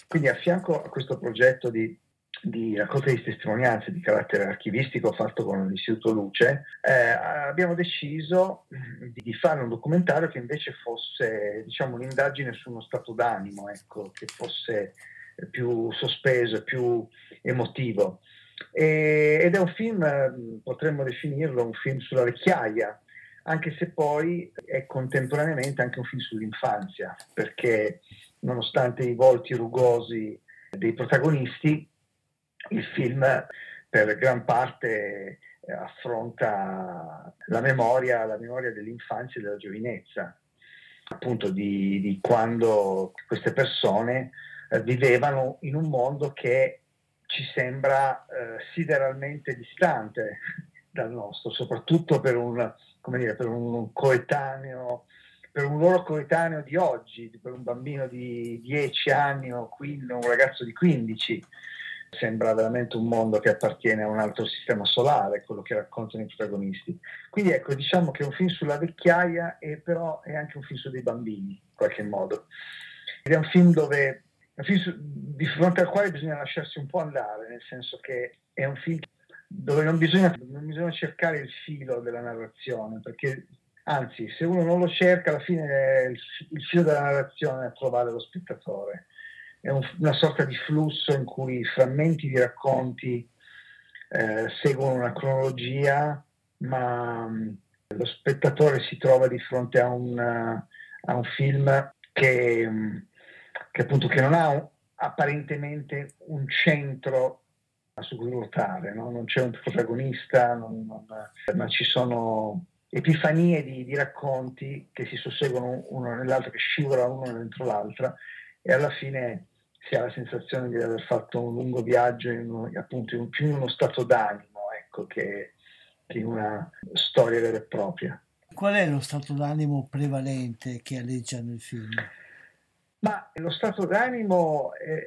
Quindi a fianco a questo progetto di di raccolta di testimonianze di carattere archivistico fatto con l'Istituto Luce, eh, abbiamo deciso di fare un documentario che invece fosse diciamo, un'indagine su uno stato d'animo, ecco, che fosse più sospeso, più emotivo. E, ed è un film, potremmo definirlo un film sulla vecchiaia, anche se poi è contemporaneamente anche un film sull'infanzia, perché nonostante i volti rugosi dei protagonisti, il film per gran parte eh, affronta la memoria, la memoria dell'infanzia e della giovinezza, appunto di, di quando queste persone eh, vivevano in un mondo che ci sembra eh, sideralmente distante dal nostro, soprattutto per un, dire, per un coetaneo per un loro coetaneo di oggi, per un bambino di 10 anni o un ragazzo di 15, sembra veramente un mondo che appartiene a un altro sistema solare, quello che raccontano i protagonisti. Quindi ecco, diciamo che è un film sulla vecchiaia e però è anche un film su dei bambini, in qualche modo. Ed è un film dove un film su, di fronte al quale bisogna lasciarsi un po' andare, nel senso che è un film dove non bisogna, non bisogna cercare il filo della narrazione, perché anzi, se uno non lo cerca, alla fine il, il filo della narrazione è trovare lo spettatore è un, una sorta di flusso in cui frammenti di racconti eh, seguono una cronologia, ma mh, mm, lo spettatore si trova di fronte a un, a un film che, mm, che, appunto che non ha un, apparentemente un centro su cui ruotare, no? non c'è un protagonista, non, non, ma ci sono epifanie di, di, racconti che si susseguono uno nell'altro, che scivolano uno dentro l'altra e alla fine si ha la sensazione di aver fatto un lungo viaggio in uno, appunto in, più in uno stato d'animo ecco, che, che in una storia vera e propria. Qual è lo stato d'animo prevalente che alleggia nel film? Ma lo stato d'animo è,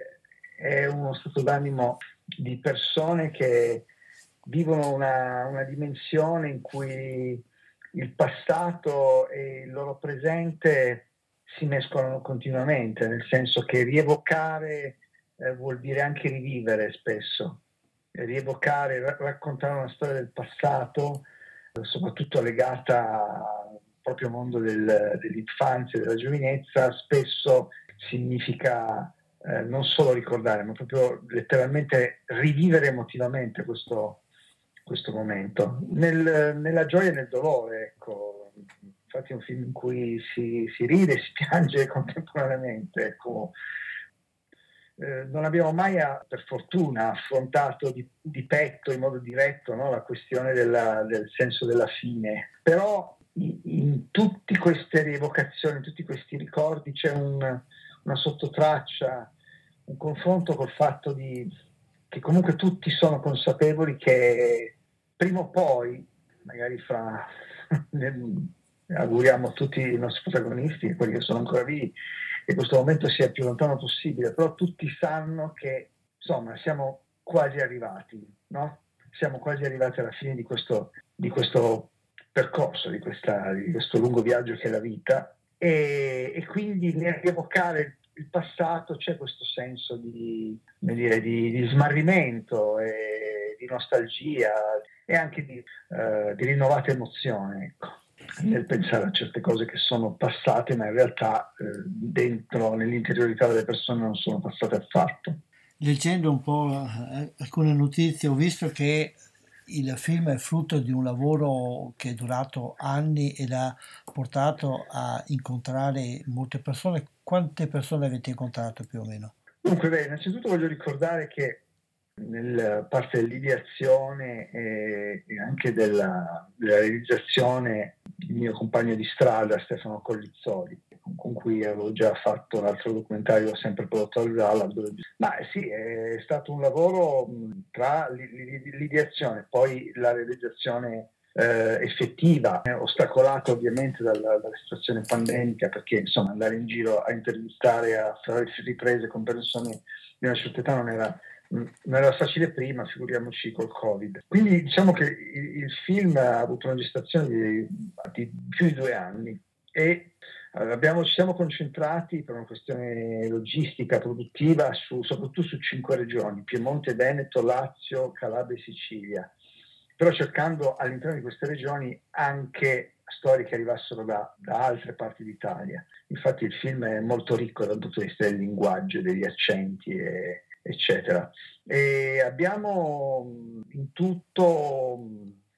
è uno stato d'animo di persone che vivono una, una, dimensione in cui il passato e il loro presente si mescolano continuamente, nel senso che rievocare eh, vuol dire anche rivivere spesso, rievocare, ra- raccontare una storia del passato, eh, soprattutto legata al proprio mondo del, dell'infanzia della giovinezza, spesso significa eh, non solo ricordare, ma proprio letteralmente rivivere emotivamente questo, questo momento, nel, nella gioia e nel dolore, ecco, infatti è un film in cui si, si ride e si piange contemporaneamente. Ecco. eh, non abbiamo mai, per fortuna, affrontato di, di petto in modo diretto no, la questione della, del senso della fine, però in, in tutte queste rievocazioni, in tutti questi ricordi c'è un, una sottotraccia, un confronto col fatto di, che comunque tutti sono consapevoli che prima o poi, magari fra, auguriamo a tutti i nostri protagonisti, quelli che sono ancora vivi, che questo momento sia il più lontano possibile, però tutti sanno che insomma siamo quasi arrivati, no? Siamo quasi arrivati alla fine di questo, di questo percorso, di, questa, di, questo lungo viaggio che è la vita e, e quindi nel rievocare il passato c'è questo senso di, dire, di, smarrimento e di nostalgia e anche di, di rinnovata emozione. Ecco nel pensare a certe cose che sono passate, ma in realtà eh, dentro, nell'interiorità delle persone non sono passate affatto. Leggendo un po' eh, alcune notizie ho visto che il film è frutto di un lavoro che è durato anni ed ha portato a incontrare molte persone. Quante persone avete incontrato più o meno? Dunque, beh, innanzitutto voglio ricordare che nella parte dell'ideazione e, e anche della, della, realizzazione il mio compagno di strada Stefano Collizzoli con, cui avevo già fatto l'altro documentario sempre prodotto al Zala ma sì è stato un lavoro tra l'ideazione e poi la realizzazione eh, effettiva, eh, ostacolato ovviamente dalla, dalla, situazione pandemica, perché insomma andare in giro a intervistare, a fare riprese con persone di una certa età non era non era facile prima, figuriamoci col Covid. Quindi diciamo che il, il film ha avuto una gestazione di, di più di due anni e abbiamo, ci siamo concentrati per una questione logistica, produttiva, su, soprattutto su cinque regioni, Piemonte, Veneto, Lazio, Calabria e Sicilia, però cercando all'interno di queste regioni anche storie che arrivassero da, da altre parti d'Italia. Infatti il film è molto ricco dal punto di vista del linguaggio, degli accenti e, eccetera. E abbiamo in tutto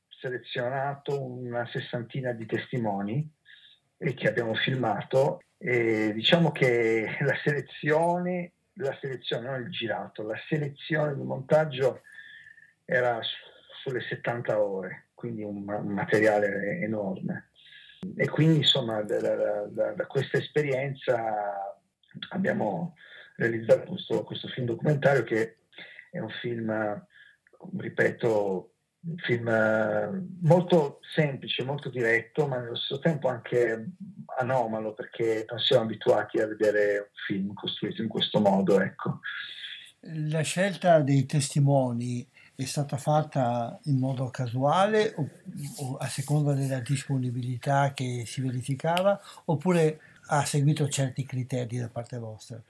selezionato una sessantina di testimoni che abbiamo filmato e diciamo che la selezione, la selezione, non il girato, la selezione di montaggio era sulle 70 ore, quindi un, materiale enorme. E quindi insomma da, da, da questa esperienza abbiamo realizzato questo, questo, film documentario che è un film, ripeto, un film molto semplice, molto diretto, ma nello stesso tempo anche anomalo perché non siamo abituati a vedere un film costruito in questo modo. Ecco. La scelta dei testimoni è stata fatta in modo casuale o, o a seconda della disponibilità che si verificava oppure ha seguito certi criteri da parte vostra?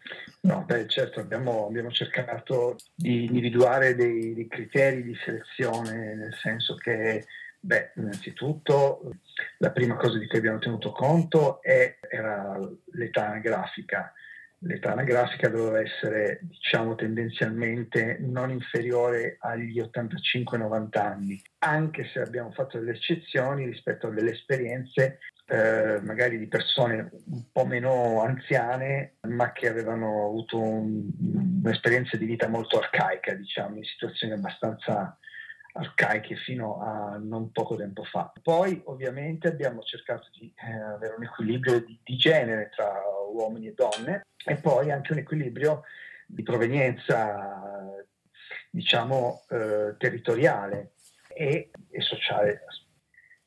No, beh, certo, abbiamo, abbiamo cercato di individuare dei, dei, criteri di selezione, nel senso che, beh, innanzitutto la prima cosa di cui abbiamo tenuto conto è, era l'età anagrafica. L'età anagrafica doveva essere, diciamo, tendenzialmente non inferiore agli 85-90 anni, anche se abbiamo fatto delle eccezioni rispetto a delle esperienze eh, magari di persone un po' meno anziane, ma che avevano avuto un, un'esperienza di vita molto arcaica, diciamo, in situazioni abbastanza arcaiche fino a non poco tempo fa. Poi ovviamente abbiamo cercato di eh, avere un equilibrio di, di, genere tra uomini e donne e poi anche un equilibrio di provenienza, diciamo, eh, territoriale e, e sociale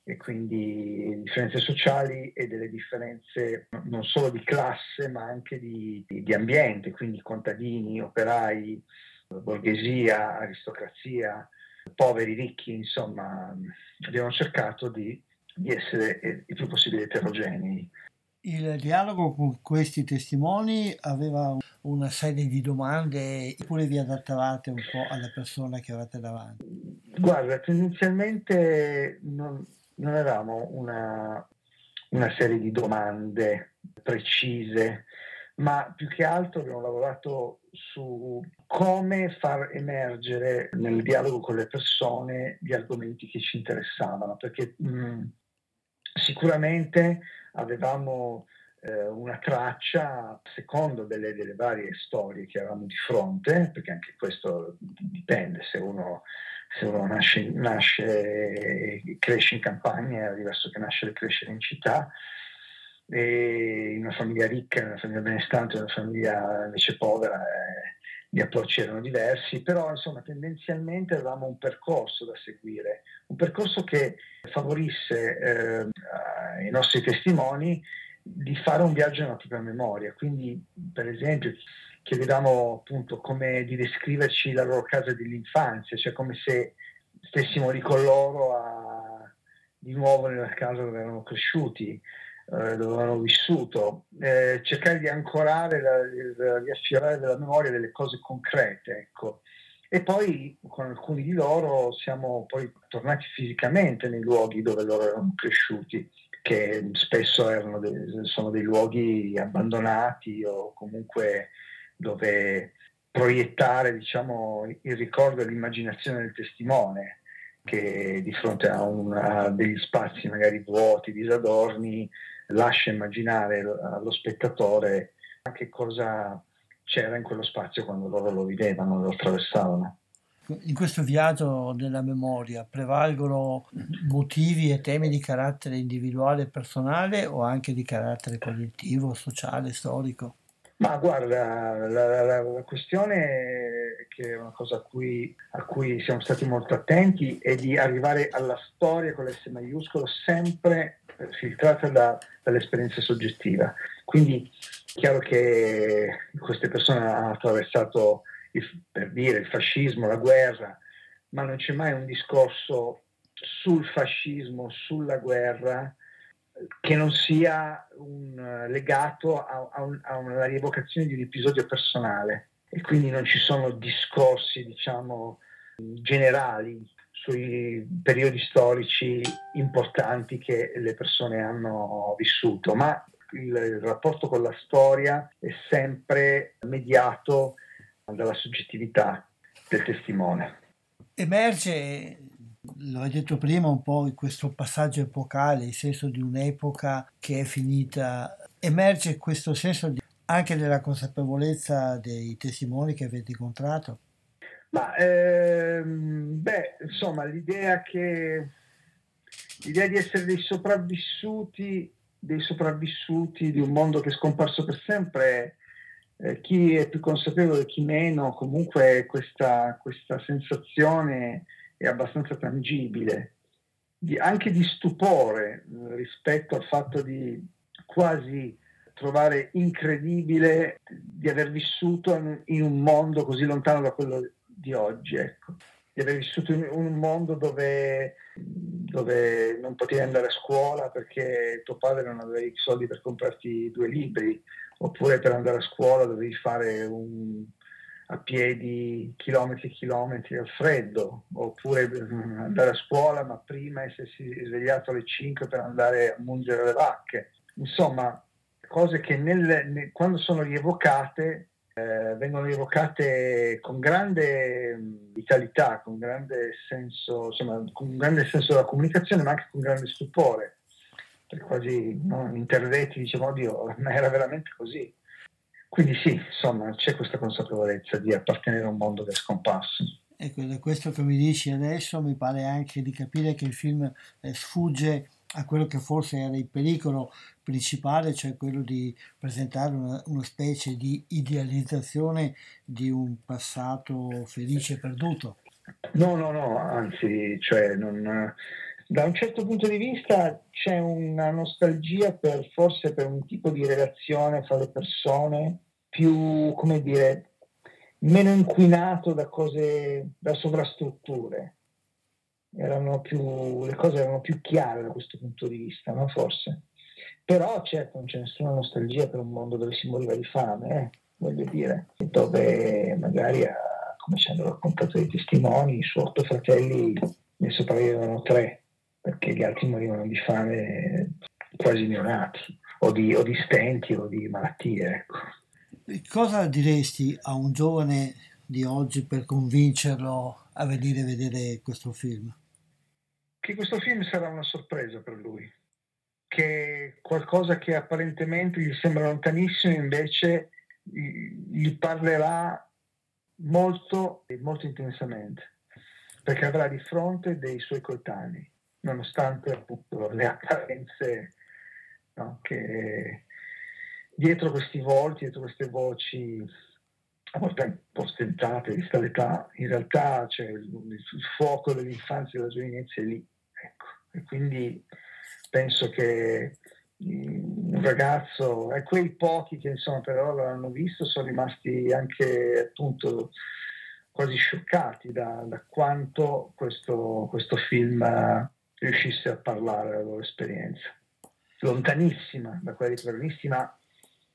e quindi differenze sociali e delle differenze non solo di classe ma anche di, di, di ambiente, quindi contadini, operai, borghesia, aristocrazia, poveri, ricchi, insomma abbiamo cercato di, di essere il più possibile eterogenei. Il dialogo con questi testimoni aveva una serie di domande, eppure vi adattavate un po' alla persona che avete davanti? Guarda, tendenzialmente non, non avevamo una, una serie di domande precise, ma più che altro abbiamo lavorato su come far emergere nel dialogo con le persone gli argomenti che ci interessavano, perché mh, sicuramente avevamo eh, una traccia secondo delle, delle, varie storie che avevamo di fronte, perché anche questo dipende, se uno, uno nasce, nasce e cresce in campagna è diverso che nascere e crescere in città, e in una famiglia ricca, una famiglia benestante, una famiglia invece povera. Eh, gli approcci erano diversi, però insomma tendenzialmente avevamo un percorso da seguire, un percorso che favorisse eh, ai nostri testimoni di fare un viaggio nella propria memoria. Quindi, per esempio, chiedevamo appunto come di descriverci la loro casa dell'infanzia, cioè come se stessimo lì con loro a, di nuovo nella casa dove erano cresciuti, eh, dove hanno vissuto, eh, cercare di ancorare, la, di affiorare della memoria delle cose concrete. Ecco. E poi con alcuni di loro siamo poi tornati fisicamente nei luoghi dove loro erano cresciuti, che spesso dei, sono dei luoghi abbandonati o comunque dove proiettare diciamo, il ricordo e l'immaginazione del testimone che di fronte a, una, degli spazi magari vuoti, disadorni, lascia immaginare allo spettatore che cosa c'era in quello spazio quando loro lo vivevano, lo attraversavano. In questo viaggio della memoria prevalgono motivi e temi di carattere individuale e personale o anche di carattere collettivo, sociale, storico? Ma guarda, la, la, la questione che è una cosa a cui, a cui, siamo stati molto attenti è di arrivare alla storia con l'S maiuscolo sempre filtrata da, dall'esperienza soggettiva. Quindi è chiaro che queste persone hanno attraversato, il, per dire, il fascismo, la guerra, ma non c'è mai un discorso sul fascismo, sulla guerra, che non sia un, legato a, a, un, a, una rievocazione di un episodio personale e quindi non ci sono discorsi, diciamo, generali sui periodi storici importanti che le persone hanno vissuto, ma il rapporto con la storia è sempre mediato dalla soggettività del testimone. Emerge lo hai detto prima un po' questo passaggio epocale, il senso di un'epoca che è finita, emerge questo senso di, anche della consapevolezza dei testimoni che avete incontrato? Ma ehm, beh, insomma, l'idea che l'idea di essere dei sopravvissuti, dei sopravvissuti di un mondo che è scomparso per sempre, eh, chi è più consapevole, chi meno, comunque questa, questa sensazione è abbastanza tangibile, di, anche di stupore eh, rispetto al fatto di quasi trovare incredibile di aver vissuto in, un mondo così lontano da quello di oggi, ecco. di aver vissuto in un mondo dove, dove non potevi andare a scuola perché tuo padre non aveva i soldi per comprarti due libri, oppure per andare a scuola dovevi fare un, a piedi chilometri e chilometri al freddo, oppure mm, andare a scuola ma prima essersi svegliato alle 5 per andare a mungere le vacche. Insomma, cose che nel, nel, quando sono rievocate eh, vengono rievocate con grande vitalità, con grande senso, insomma, con grande senso della comunicazione, ma anche con grande stupore. Per quasi no, interdetti diciamo, oddio, ma era veramente così. Quindi sì, insomma, c'è questa consapevolezza di appartenere a un mondo che è scomparso. Ecco, da questo che mi dici adesso mi pare anche di capire che il film eh, sfugge a quello che forse era il pericolo principale, cioè quello di presentare una, una specie di idealizzazione di un passato felice e perduto. No, no, no, anzi, cioè non, da un certo punto di vista c'è una nostalgia per, forse per un tipo di relazione fra le persone più, come dire, meno inquinato da cose, da sovrastrutture. Più, le cose erano più chiare da questo punto di vista, no? forse. Però certo non c'è nessuna nostalgia per un mondo dove si moriva di fame, eh? voglio dire, dove magari, come ci hanno raccontato i testimoni, i suoi otto fratelli ne sopravvivevano tre, perché gli altri morivano di fame quasi neonati, o di, o di stenti o di malattie. Ecco. Cosa diresti a un giovane di oggi per convincerlo a venire a vedere questo film? Che questo film sarà una sorpresa per lui, che qualcosa che apparentemente gli sembra lontanissimo invece gli parlerà molto e molto intensamente, perché avrà di fronte dei suoi coetanei, nonostante appunto le apparenze no, che dietro questi volti, dietro queste voci a volte un po' stentate, vista l'età, in realtà c'è il, fuoco dell'infanzia e della giovinezza è lì. Ecco. E quindi penso che mm, un ragazzo e quei pochi che insomma per ora l'hanno visto sono rimasti anche appunto quasi scioccati da, da quanto questo, questo film riuscisse a parlare della loro esperienza. Lontanissima da quella di protagonisti, ma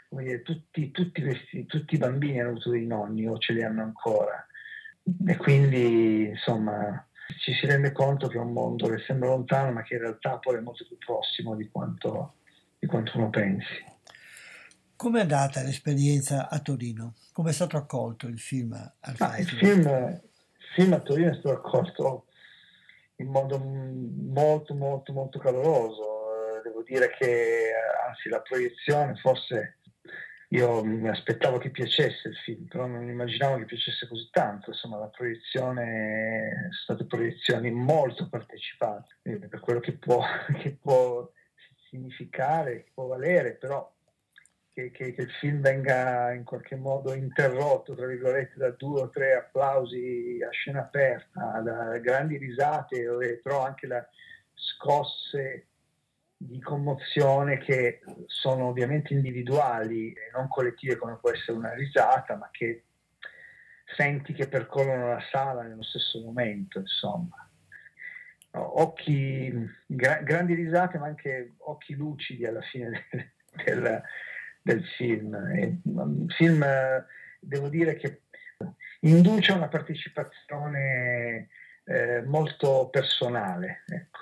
come dire, tutti, tutti, questi, tutti i bambini hanno avuto dei nonni o ce li hanno ancora. E quindi, insomma, ci si rende conto che è un mondo che sembra lontano, ma che in realtà poi è molto più prossimo di quanto, di quanto uno pensi. Come è andata l'esperienza a Torino? Come è stato accolto il film al il, film, il film a Torino è stato accolto in modo molto, molto, molto caloroso. Devo dire che, anzi, la proiezione forse io mi aspettavo che piacesse il film, però non immaginavo che piacesse così tanto. Insomma, la proiezione, sono state proiezioni molto partecipate, per quello che può, che può significare, che può valere, però che, che, che, il film venga in qualche modo interrotto, tra virgolette, da due o tre applausi a scena aperta, da grandi risate, però anche da scosse di commozione che sono ovviamente individuali e non collettive come può essere una risata, ma che senti che percorrono la sala nello stesso momento, insomma. Occhi, gra- grandi risate, ma anche occhi lucidi alla fine del, del, del film. Il film, devo dire che induce una partecipazione eh, molto personale. Ecco.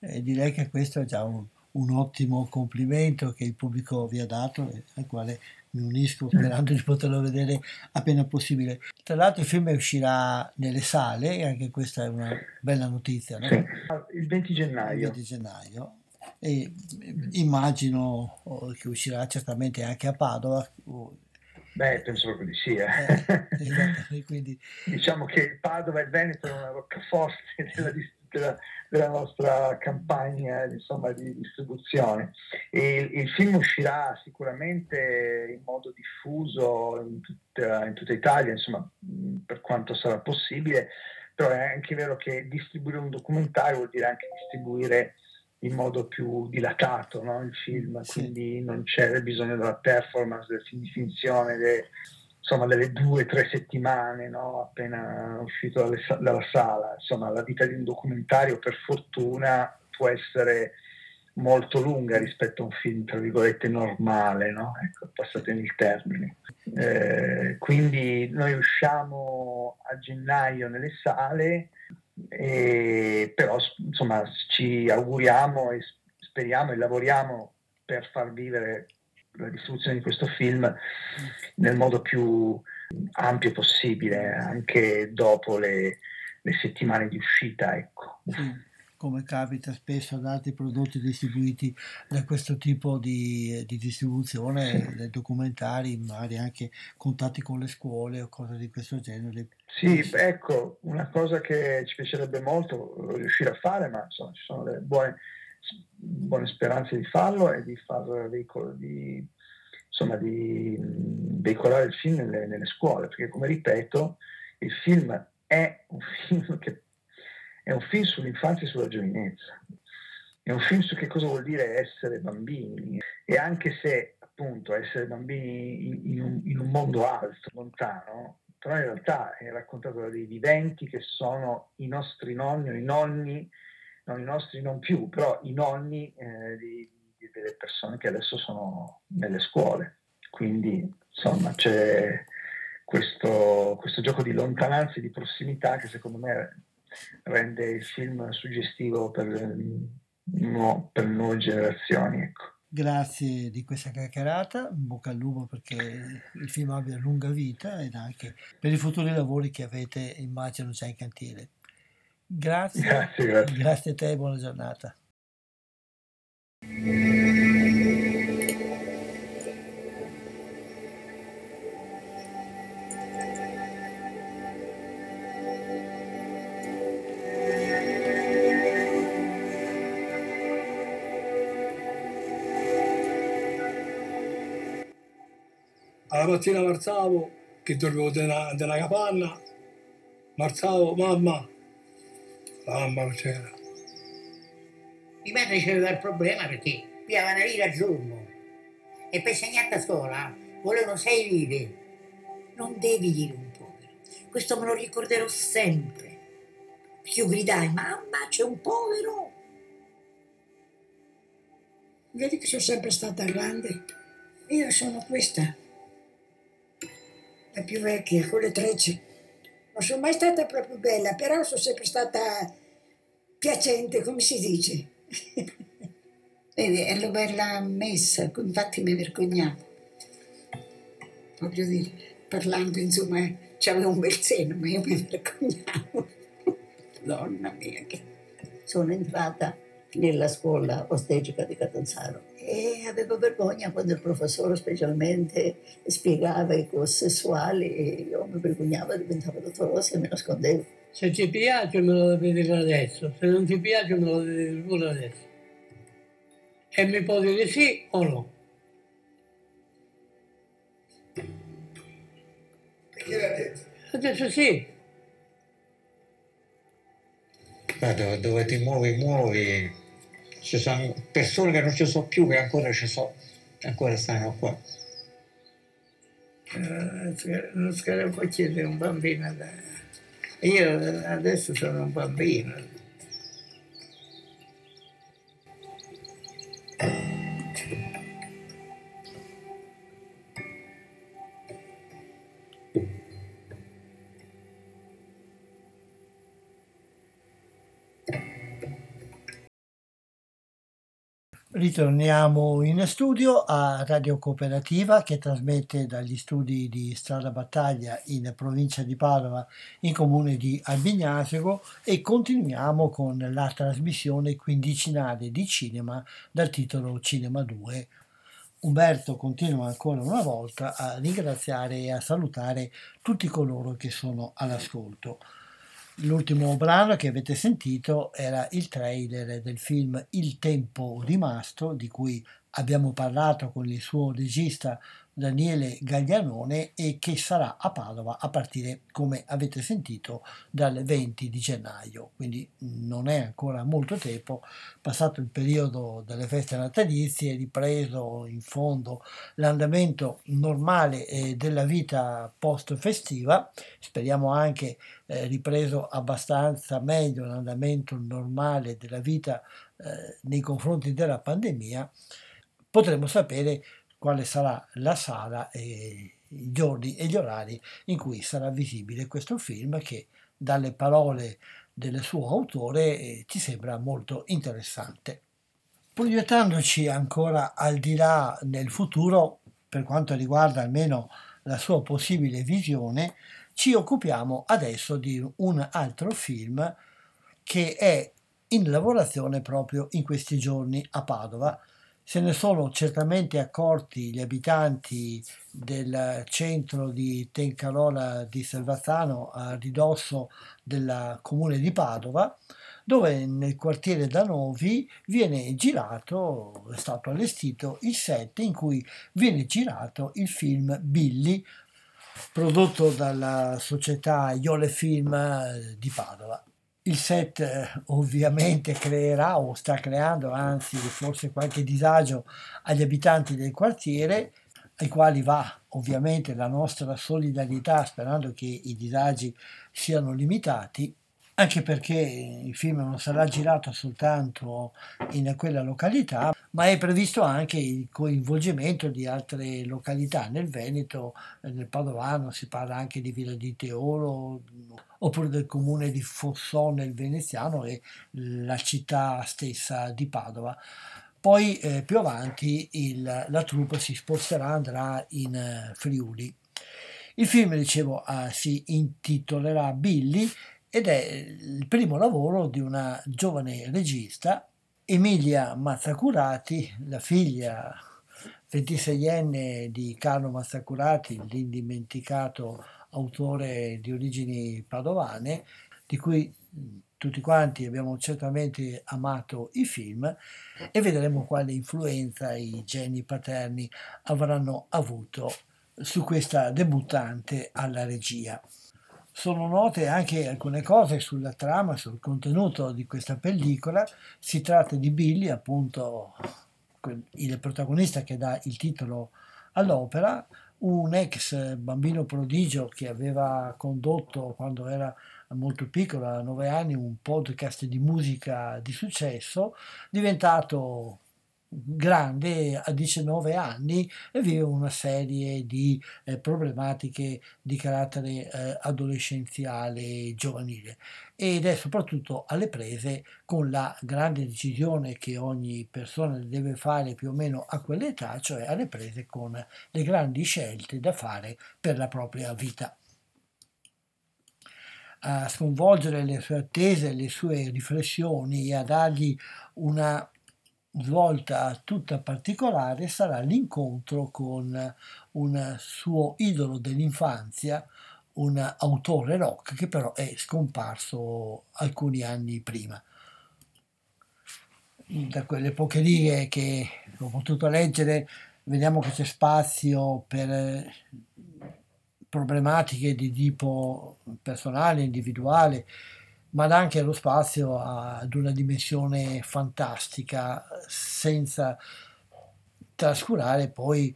E direi che questo è già un, un, ottimo complimento che il pubblico vi ha dato e al quale mi unisco sperando di poterlo vedere appena possibile. Tra l'altro il film uscirà nelle sale e anche questa è una bella notizia. No? Sì. Il 20 gennaio. Il 20 gennaio. E immagino oh, che uscirà certamente anche a Padova. Beh, penso proprio di sì. Eh. Eh, esatto, quindi... Diciamo che Padova e il Veneto è una roccaforte della della, della nostra campagna insomma, di distribuzione. E il film uscirà sicuramente in modo diffuso in tutta, in tutta Italia, insomma, per quanto sarà possibile, però è anche vero che distribuire un documentario vuol dire anche distribuire in modo più dilatato no? il film, sì. quindi non c'è bisogno della performance, del film di finzione, de, insomma, delle due o tre settimane no? appena uscito dalle, dalla sala. Insomma, la vita di un documentario, per fortuna, può essere molto lunga rispetto a un film, tra virgolette, normale, no? Ecco, passatemi il termine. Eh, quindi noi usciamo a gennaio nelle sale, e, però insomma ci auguriamo e speriamo e lavoriamo per far vivere la distribuzione di questo film nel modo più ampio possibile, anche dopo le, le settimane di uscita. Ecco. Come capita spesso ad altri prodotti distribuiti da questo tipo di, di distribuzione, dei documentari, magari anche contatti con le scuole o cose di questo genere. Sì, ecco, una cosa che ci piacerebbe molto riuscire a fare, ma insomma ci sono delle buone buone speranze di farlo e di far veicol- di, insomma, di veicolare il film nelle, nelle, scuole, perché come ripeto, il film è un film, che, è un film sull'infanzia e sulla giovinezza, è un film su che cosa vuol dire essere bambini e anche se appunto essere bambini in, in, un, in un mondo alto, lontano, però in realtà è raccontato da dei viventi che sono i nostri nonni o i nonni non i nostri non più, però i nonni eh, di, di, delle persone che adesso sono nelle scuole. Quindi insomma c'è questo, questo gioco di lontananza e di prossimità che secondo me rende il film suggestivo per, no, per nuove generazioni. Ecco. Grazie di questa chiacchierata, bocca al lupo perché il film abbia lunga vita ed anche per i futuri lavori che avete immagino già in cantiere. Grazie. Grazie, grazie. Grazie a te, buona giornata. La mattina marzavo, che dormivo nella, nella capanna, marzavo, mamma, mamma non c'era. Mi madre c'aveva il problema perché pigliava una lira al giorno e per segnare a scuola volevano sei lire. Non devi dire un povero. Questo me lo ricorderò sempre. Io gridai, mamma, c'è un povero. Vedi che sono sempre stata grande. Io sono questa, la più vecchia, con le trecce. Non sono mai stata proprio bella, però sono sempre stata piacente, come si dice. Vedi, ero bella messa, infatti mi vergognavo. Voglio dire, parlando, insomma, c'avevo un bel seno, ma io mi vergognavo. Donna mia, che sono entrata nella scuola ostetrica di Catanzaro e avevo vergogna quando il professore specialmente spiegava i cose sessuali e io mi vergognavo, diventavo dottorosa e mi nascondevo. Se ti piace me lo devi dire adesso, se non ti piace me lo devi dire pure adesso. E mi può dire sì o no. Perché l'ha detto? Ha detto sì. Guarda, dove ti muovi, muovi. Ci sono persone che non ci sono più, che ancora ci sono, ancora stanno qua. Eh, non sarebbe chiedere un bambino. Io adesso sono un bambino. Ritorniamo in studio a Radio Cooperativa che trasmette dagli studi di Strada Battaglia in provincia di Padova in comune di Albignasego e continuiamo con la trasmissione quindicinale di cinema dal titolo Cinema 2. Umberto continua ancora una volta a ringraziare e a salutare tutti coloro che sono all'ascolto. L'ultimo brano che avete sentito era il trailer del film Il tempo rimasto, di cui abbiamo parlato con il suo regista Daniele Gaglianone e che sarà a Padova a partire, come avete sentito, dal 20 di gennaio. Quindi non è ancora molto tempo, passato il periodo delle feste natalizie, ripreso in fondo l'andamento normale eh, della vita post festiva, speriamo anche eh, ripreso abbastanza meglio l'andamento normale della vita eh, nei confronti della pandemia, potremo sapere quale sarà la sala e i giorni e gli orari in cui sarà visibile questo film che dalle parole del suo autore eh, ci sembra molto interessante. Proiettandoci ancora al di là nel futuro, per quanto riguarda almeno la sua possibile visione, ci occupiamo adesso di un altro film che è in lavorazione proprio in questi giorni a Padova. Se ne sono certamente accorti gli abitanti del centro di Tencarola di Selvazzano a ridosso del comune di Padova, dove nel quartiere da Novi viene girato, è stato allestito il set in cui viene girato il film Billy, prodotto dalla società Iole Film eh, di Padova. Il set eh, ovviamente creerà o sta creando, anzi forse qualche disagio agli abitanti del quartiere, ai quali va ovviamente la nostra solidarietà sperando che i disagi siano limitati, anche perché il film non sarà girato soltanto in quella località, ma è previsto anche il coinvolgimento di altre località. Nel Veneto, nel Padovano si parla anche di Villa di Teolo, oppure del comune di Fossò nel Veneziano e la città stessa di Padova. Poi eh, più avanti il- la troupe si sposterà, andrà in eh, Friuli. Il film, dicevo, ah, si intitolerà Billy ed è il primo lavoro di una giovane regista, Emilia Mazzacurati, la figlia 26enne di Carlo Mazzacurati, l'indimenticato autore di origini padovane, di cui tutti quanti abbiamo certamente amato i film e vedremo quale influenza i geni paterni avranno avuto su questa debuttante alla regia. Sono note anche alcune cose sulla trama, sul contenuto di questa pellicola. Si tratta di Billy, appunto il protagonista che dà il titolo all'opera, un ex bambino prodigio che aveva condotto quando era molto piccolo, a nove anni, un podcast di musica di successo, diventato grande a 19 anni e vive una serie di eh, problematiche di carattere eh, adolescenziale giovanile ed è soprattutto alle prese con la grande decisione che ogni persona deve fare più o meno a quell'età, cioè alle prese con le grandi scelte da fare per la propria vita. A sconvolgere le sue attese, le sue riflessioni e a dargli una svolta tutta particolare sarà l'incontro con un suo idolo dell'infanzia, un autore rock che però è scomparso alcuni anni prima. Da quelle poche righe che ho potuto leggere, vediamo che c'è spazio per problematiche di tipo personale, individuale, ma dà anche lo spazio ad una dimensione fantastica senza trascurare poi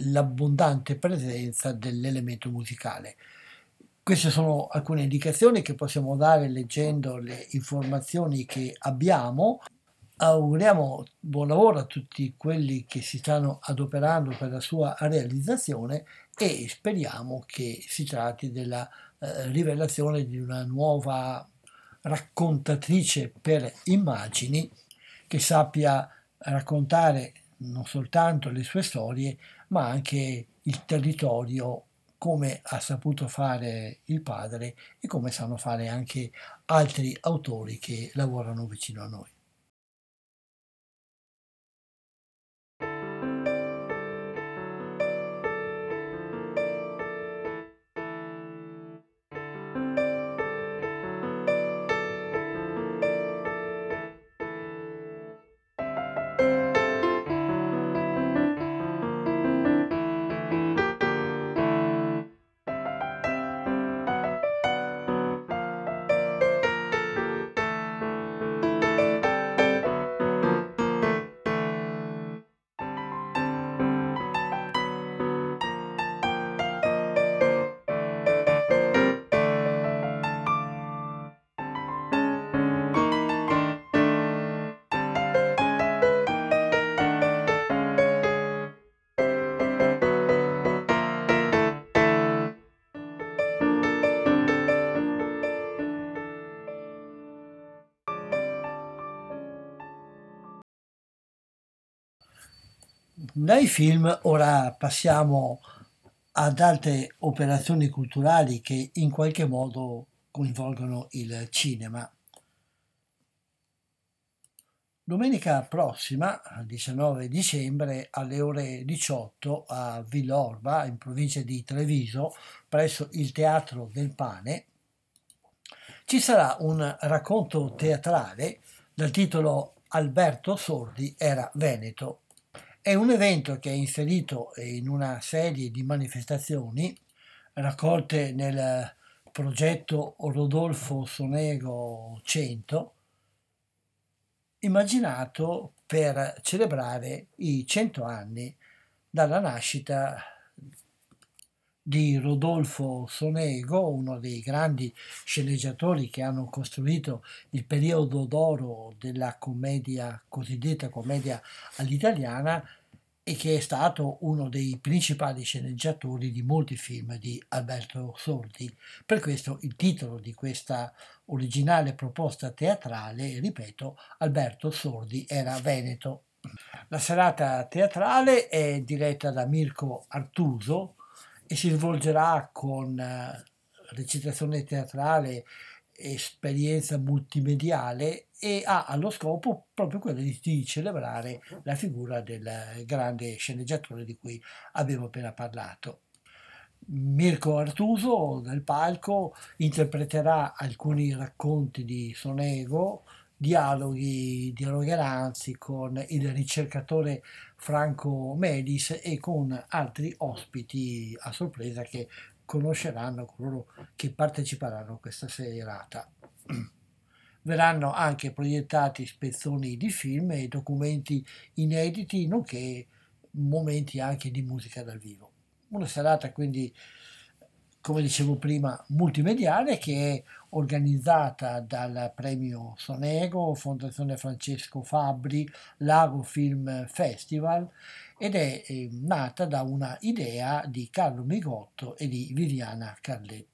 l'abbondante presenza dell'elemento musicale. Queste sono alcune indicazioni che possiamo dare leggendo le informazioni che abbiamo. Auguriamo buon lavoro a tutti quelli che si stanno adoperando per la sua realizzazione e speriamo che si tratti della eh, rivelazione di una nuova raccontatrice per immagini che sappia raccontare non soltanto le sue storie, ma anche il territorio come ha saputo fare il padre e come sanno fare anche altri autori che lavorano vicino a noi. Dai film ora passiamo ad altre operazioni culturali che in qualche modo coinvolgono il cinema. Domenica prossima, 19 dicembre, alle ore 18 a Villorba, in provincia di Treviso, presso il Teatro del Pane, ci sarà un racconto teatrale dal titolo Alberto Sordi era Veneto è un evento che è inserito in una serie di manifestazioni raccolte nel progetto Rodolfo Sonego 100, immaginato per celebrare i 100 anni dalla nascita di Rodolfo Sonego, uno dei grandi sceneggiatori che hanno costruito il periodo d'oro della commedia, cosiddetta commedia all'italiana, e che è stato uno dei principali sceneggiatori di molti film di Alberto Sordi. Per questo il titolo di questa originale proposta teatrale, ripeto, Alberto Sordi era Veneto. La serata teatrale è diretta da Mirko Artuso, e si svolgerà con eh, recitazione teatrale, esperienza multimediale e ha allo scopo proprio quello di, di celebrare la figura del grande sceneggiatore di cui abbiamo appena parlato. Mirko Artuso dal palco interpreterà alcuni racconti di Sonego dialoghi, dialogherà anzi con il ricercatore Franco Melis e con altri ospiti a sorpresa che conosceranno coloro che parteciperanno a questa serata. Verranno anche proiettati spezzoni di film e documenti inediti, nonché momenti anche di musica dal vivo. Una serata quindi come dicevo prima, multimediale che è organizzata dal premio Sonego, Fondazione Francesco Fabri, Lago Film Festival ed è eh, nata da una idea di Carlo Migotto e di Viviana Carletti.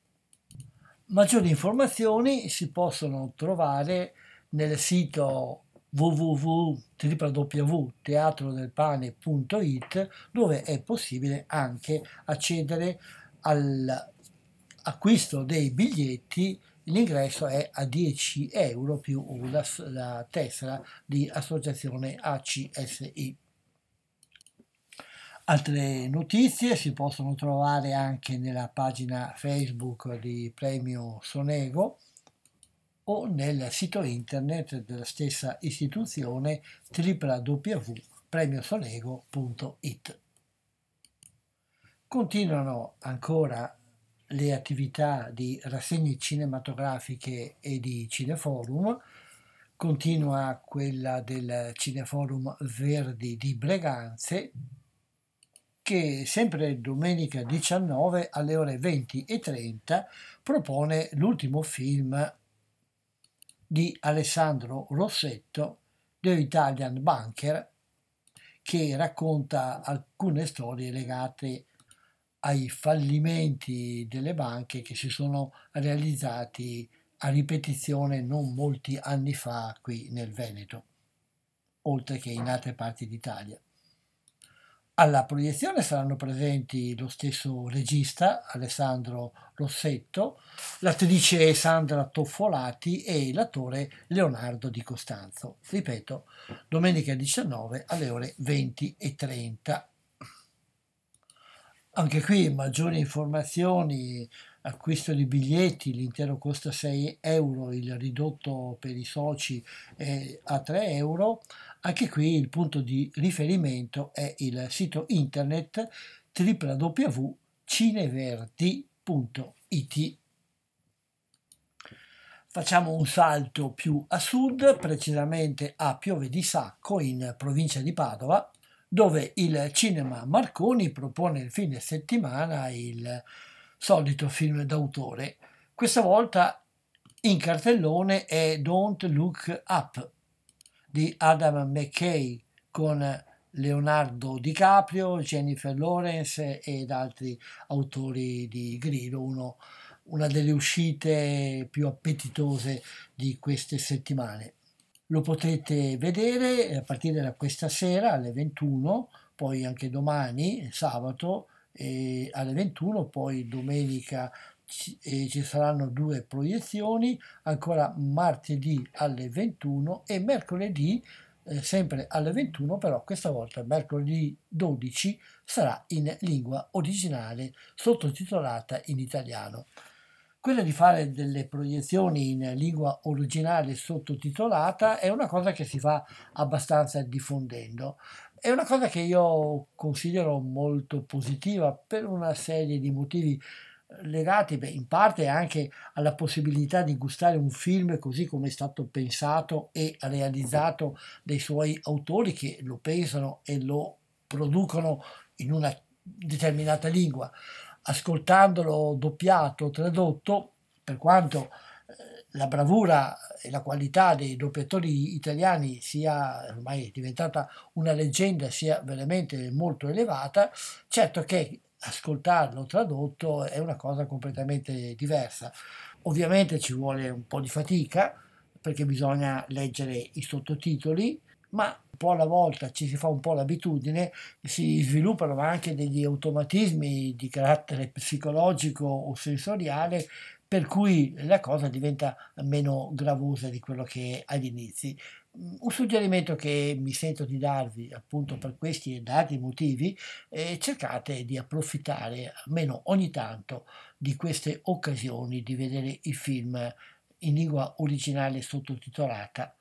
Maggiori informazioni si possono trovare nel sito www.teatrodelpane.it dove è possibile anche accedere al acquisto dei biglietti l'ingresso è a 10 euro più la, la tessera di associazione ACSI. Altre notizie si possono trovare anche nella pagina Facebook di Premio Sonego o nel sito internet della stessa istituzione www.premiosonego.it. Continuano ancora le attività di rassegne cinematografiche e di cineforum, continua quella del Cineforum Verdi di Breganze, che sempre domenica 19 alle ore 20 e 30 propone l'ultimo film di Alessandro Rossetto, The Italian Bunker, che racconta alcune storie legate ai fallimenti delle banche che si sono realizzati a ripetizione non molti anni fa qui nel Veneto, oltre che in altre parti d'Italia. Alla proiezione saranno presenti lo stesso regista Alessandro Rossetto, l'attrice Sandra Toffolati e l'attore Leonardo Di Costanzo. Ripeto, domenica 19 alle ore 20 e 30 anche qui maggiori informazioni, acquisto di biglietti, l'intero costa 6 euro, il ridotto per i soci è a 3 euro. Anche qui il punto di riferimento è il sito internet www.cineverdi.it. Facciamo un salto più a sud, precisamente a Piove di Sacco in provincia di Padova dove il cinema Marconi propone il fine settimana il solito film d'autore. Questa volta in cartellone è Don't Look Up di Adam McKay con Leonardo DiCaprio, Jennifer Lawrence ed altri autori di Grillo, uno, una delle uscite più appetitose di queste settimane. Lo potete vedere a partire da questa sera alle 21, poi anche domani, sabato, alle 21, poi domenica ci, ci saranno due proiezioni, ancora martedì alle 21 e mercoledì eh, sempre alle 21, però questa volta mercoledì 12 sarà in lingua originale sottotitolata in italiano. Quella di fare delle proiezioni in lingua originale sottotitolata è una cosa che si fa abbastanza diffondendo. È una cosa che io considero molto positiva per una serie di motivi legati beh, in parte anche alla possibilità di gustare un film così come è stato pensato e realizzato dai suoi autori che lo pensano e lo producono in una determinata lingua ascoltandolo doppiato, tradotto, per quanto eh, la bravura e la qualità dei doppiatori italiani sia ormai diventata una leggenda, sia veramente molto elevata, certo che ascoltarlo tradotto è una cosa completamente diversa. Ovviamente ci vuole un po' di fatica perché bisogna leggere i sottotitoli, ma un po' alla volta ci si fa un po' l'abitudine, si sviluppano anche degli automatismi di carattere psicologico o sensoriale per cui la cosa diventa meno gravosa di quello che è agli inizi. Un suggerimento che mi sento di darvi appunto per questi e altri motivi, è cercate di approfittare almeno ogni tanto di queste occasioni di vedere il film in lingua originale sottotitolata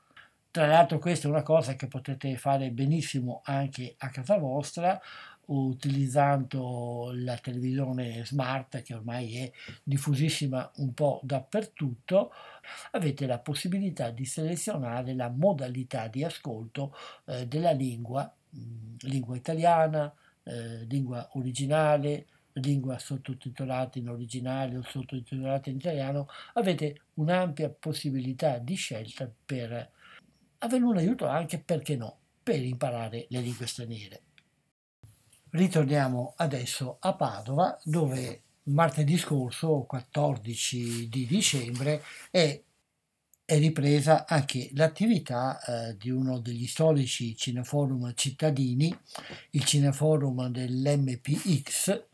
Tra l'altro questa è una cosa che potete fare benissimo anche a casa vostra utilizzando la televisione smart che ormai è diffusissima un po' dappertutto, avete la possibilità di selezionare la modalità di ascolto eh, della lingua, mh, mm, lingua italiana, eh, lingua originale, lingua sottotitolata in originale o sottotitolata in italiano, avete un'ampia possibilità di scelta per avere un aiuto anche, perché no, per imparare le lingue straniere. Ritorniamo adesso a Padova dove martedì scorso, 14 di dicembre, è, è ripresa anche l'attività eh, di uno degli storici cineforum cittadini, il cineforum dell'MPX,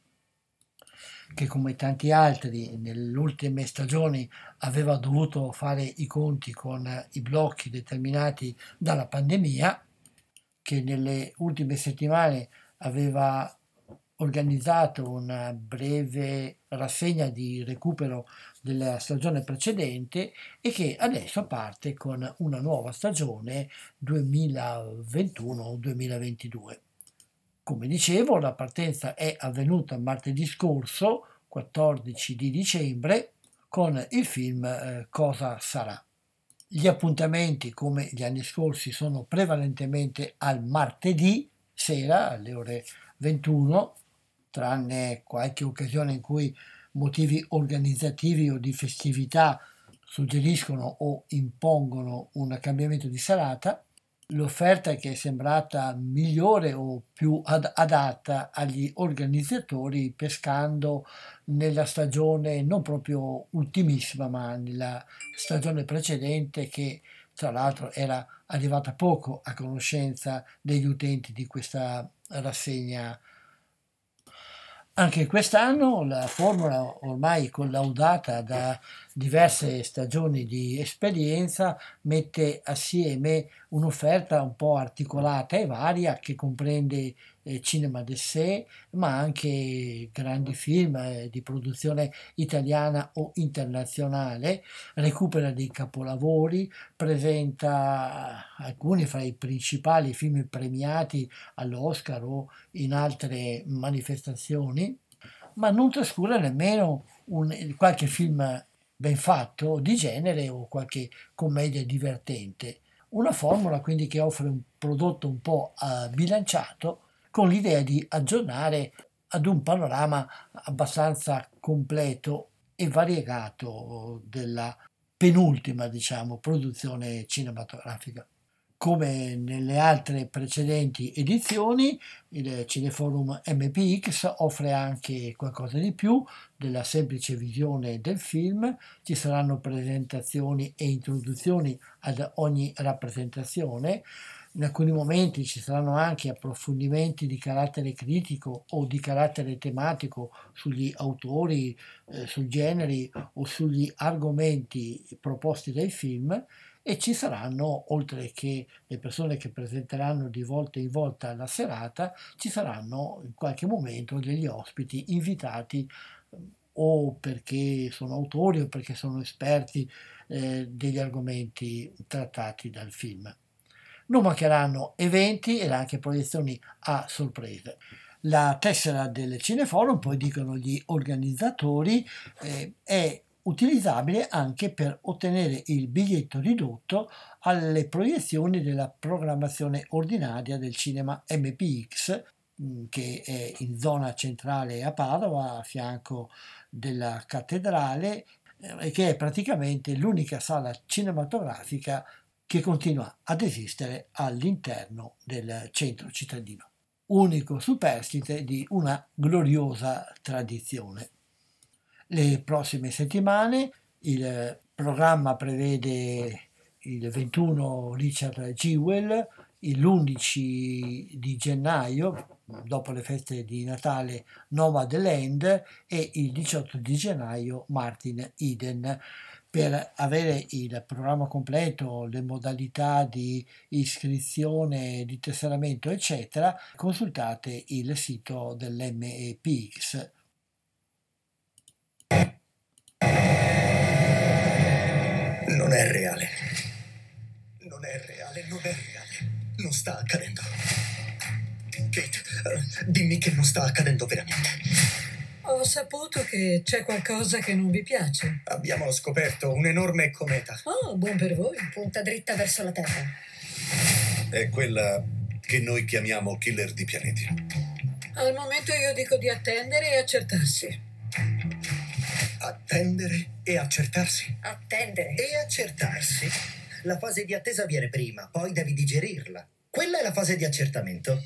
che come tanti altri nelle ultime stagioni aveva dovuto fare i conti con i blocchi determinati dalla pandemia, che nelle ultime settimane aveva organizzato una breve rassegna di recupero della stagione precedente e che adesso parte con una nuova stagione 2021-2022. Come dicevo, la partenza è avvenuta martedì scorso, 14 di dicembre, con il film eh, Cosa sarà. Gli appuntamenti, come gli anni scorsi, sono prevalentemente al martedì sera alle ore 21, tranne qualche occasione in cui motivi organizzativi o di festività suggeriscono o impongono un cambiamento di serata, l'offerta che è sembrata migliore o più ad- adatta agli organizzatori pescando nella stagione non proprio ultimissima ma nella stagione precedente che tra l'altro era arrivata poco a conoscenza degli utenti di questa rassegna. Anche quest'anno la formula ormai collaudata da diverse stagioni di esperienza mette assieme un'offerta un po' articolata e varia che comprende cinema d'essai, ma anche grandi film eh, di produzione italiana o internazionale, recupera dei capolavori, presenta alcuni fra i principali film premiati all'Oscar o in altre manifestazioni, ma non trascura nemmeno un, qualche film ben fatto di genere o qualche commedia divertente. Una formula quindi che offre un prodotto un po' uh, bilanciato con l'idea di aggiornare ad un panorama abbastanza completo e variegato della penultima, diciamo, produzione cinematografica. Come nelle altre precedenti edizioni, il Cineforum MPX offre anche qualcosa di più della semplice visione del film. Ci saranno presentazioni e introduzioni ad ogni rappresentazione in alcuni momenti ci saranno anche approfondimenti di carattere critico o di carattere tematico sugli autori, eh, sui generi o sugli argomenti proposti dai film e ci saranno, oltre che le persone che presenteranno di volta in volta la serata, ci saranno in qualche momento degli ospiti invitati o perché sono autori o perché sono esperti eh, degli argomenti trattati dal film. Non mancheranno eventi ed anche proiezioni a sorprese. La tessera del Cineforum, poi dicono gli organizzatori, eh, è utilizzabile anche per ottenere il biglietto ridotto alle proiezioni della programmazione ordinaria del cinema MPX mm, che è in zona centrale a Padova a fianco della cattedrale eh, e che è praticamente l'unica sala cinematografica che continua ad esistere all'interno del centro cittadino, unico superstite di una gloriosa tradizione. Le prossime settimane il programma prevede il 21 Richard Jewell, l'11 di gennaio, dopo le feste di Natale, Nomad Land e il 18 di gennaio Martin Eden per avere il programma completo, le modalità di iscrizione, di tesseramento, eccetera, consultate il sito dell'MEPX. Non è reale. Non è reale. non è reale. Non sta accadendo. Kate, dimmi che non sta accadendo veramente. Ho saputo che c'è qualcosa che non vi piace. Abbiamo scoperto un enorme cometa. Oh, buon per voi. Punta dritta verso la Terra. È quella che noi chiamiamo killer di pianeti. Al momento io dico di attendere e accertarsi. Attendere e accertarsi. Attendere. E accertarsi. La fase di attesa viene prima, poi devi digerirla. Quella è la fase di accertamento.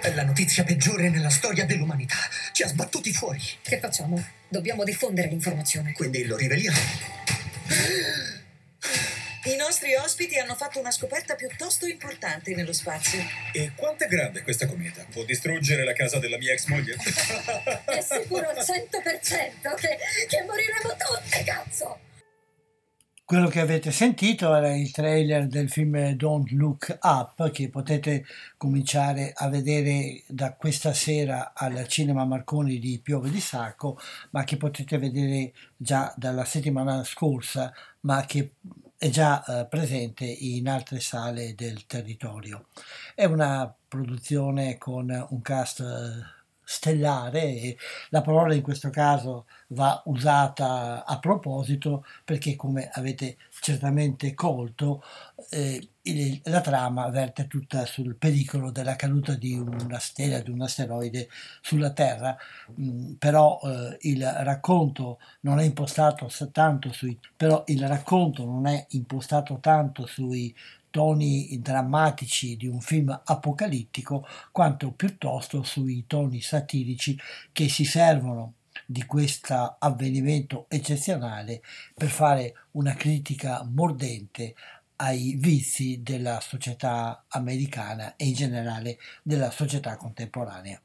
È la notizia peggiore nella storia dell'umanità. Ci ha sbattuti fuori. Che facciamo? Dobbiamo diffondere l'informazione. Quindi lo riveliamo. I nostri ospiti hanno fatto una scoperta piuttosto importante nello spazio. E quanto è grande questa cometa? Può distruggere la casa della mia ex moglie? È sicuro al 100% che, che moriremo tutte, cazzo! Quello che avete sentito era il trailer del film Don't Look Up che potete cominciare a vedere da questa sera al Cinema Marconi di Piove di Sacco, ma che potete vedere già dalla settimana scorsa, ma che è già eh, presente in altre sale del territorio. È una produzione con un cast eh, stellare e la parola in questo caso va usata a proposito perché come avete certamente colto eh, il, la trama verte tutta sul pericolo della caduta di una stella, di un asteroide sulla Terra, mm, però eh, il racconto non è impostato tanto sui però il racconto non è impostato tanto sui toni drammatici di un film apocalittico, quanto piuttosto sui toni satirici che si servono di questo avvenimento eccezionale per fare una critica mordente ai vizi della società americana e in generale della società contemporanea.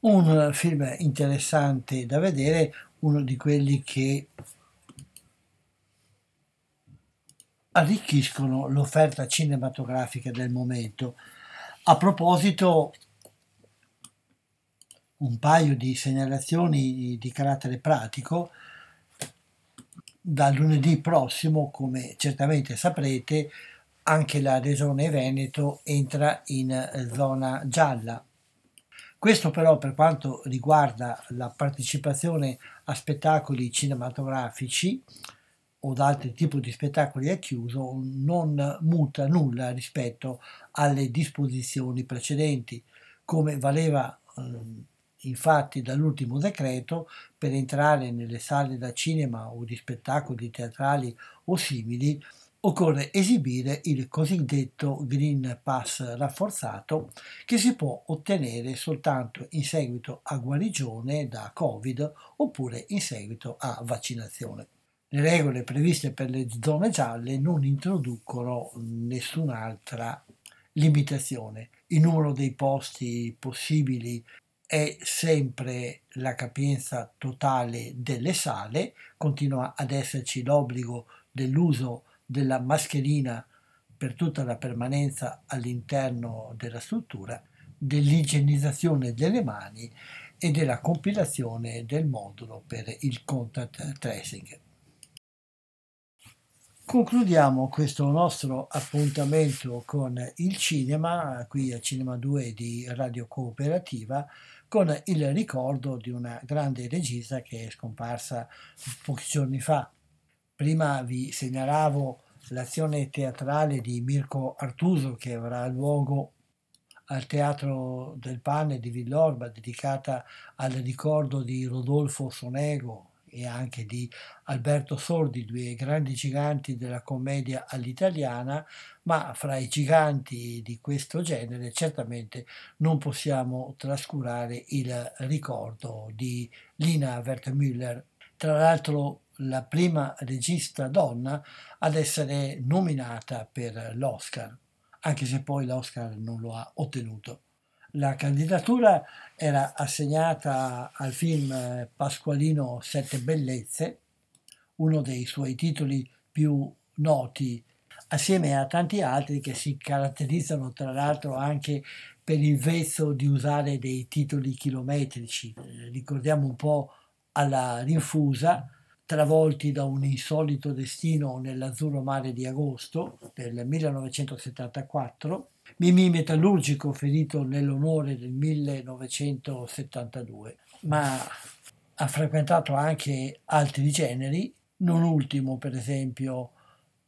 Un film interessante da vedere, uno di quelli che arricchiscono l'offerta cinematografica del momento. A proposito, un paio di segnalazioni di carattere pratico. Da lunedì prossimo, come certamente saprete, anche la Regione Veneto entra in zona gialla. Questo però per quanto riguarda la partecipazione a spettacoli cinematografici, o da altri tipi di spettacoli è chiuso non muta nulla rispetto alle disposizioni precedenti, come valeva eh, infatti dall'ultimo decreto per entrare nelle sale da cinema o di spettacoli teatrali o simili occorre esibire il cosiddetto Green Pass rafforzato che si può ottenere soltanto in seguito a guarigione da Covid oppure in seguito a vaccinazione. Le regole previste per le zone gialle non introducono nessun'altra limitazione. Il numero dei posti possibili è sempre la capienza totale delle sale, continua ad esserci l'obbligo dell'uso della mascherina per tutta la permanenza all'interno della struttura, dell'igienizzazione delle mani e della compilazione del modulo per il contact tracing. Concludiamo questo nostro appuntamento con il cinema, qui a Cinema 2 di Radio Cooperativa, con il ricordo di una grande regista che è scomparsa pochi giorni fa. Prima vi segnalavo l'azione teatrale di Mirko Artuso che avrà luogo al Teatro del Pane di Villorba, dedicata al ricordo di Rodolfo Sonego, e anche di Alberto Sordi, due grandi giganti della commedia all'italiana, ma fra i giganti di questo genere certamente non possiamo trascurare il ricordo di Lina Wertmüller, tra l'altro la prima regista donna ad essere nominata per l'Oscar, anche se poi l'Oscar non lo ha ottenuto. La candidatura era assegnata al film eh, Pasqualino Sette Bellezze, uno dei suoi titoli più noti, assieme a tanti altri che si caratterizzano tra l'altro anche per il vezzo di usare dei titoli chilometrici. Eh, ricordiamo un po' alla rinfusa travolti da un insolito destino nell'azzurro mare di agosto del 1974, Mimì Metallurgico ferito nell'onore del 1972, ma ha frequentato anche altri generi, non ultimo per esempio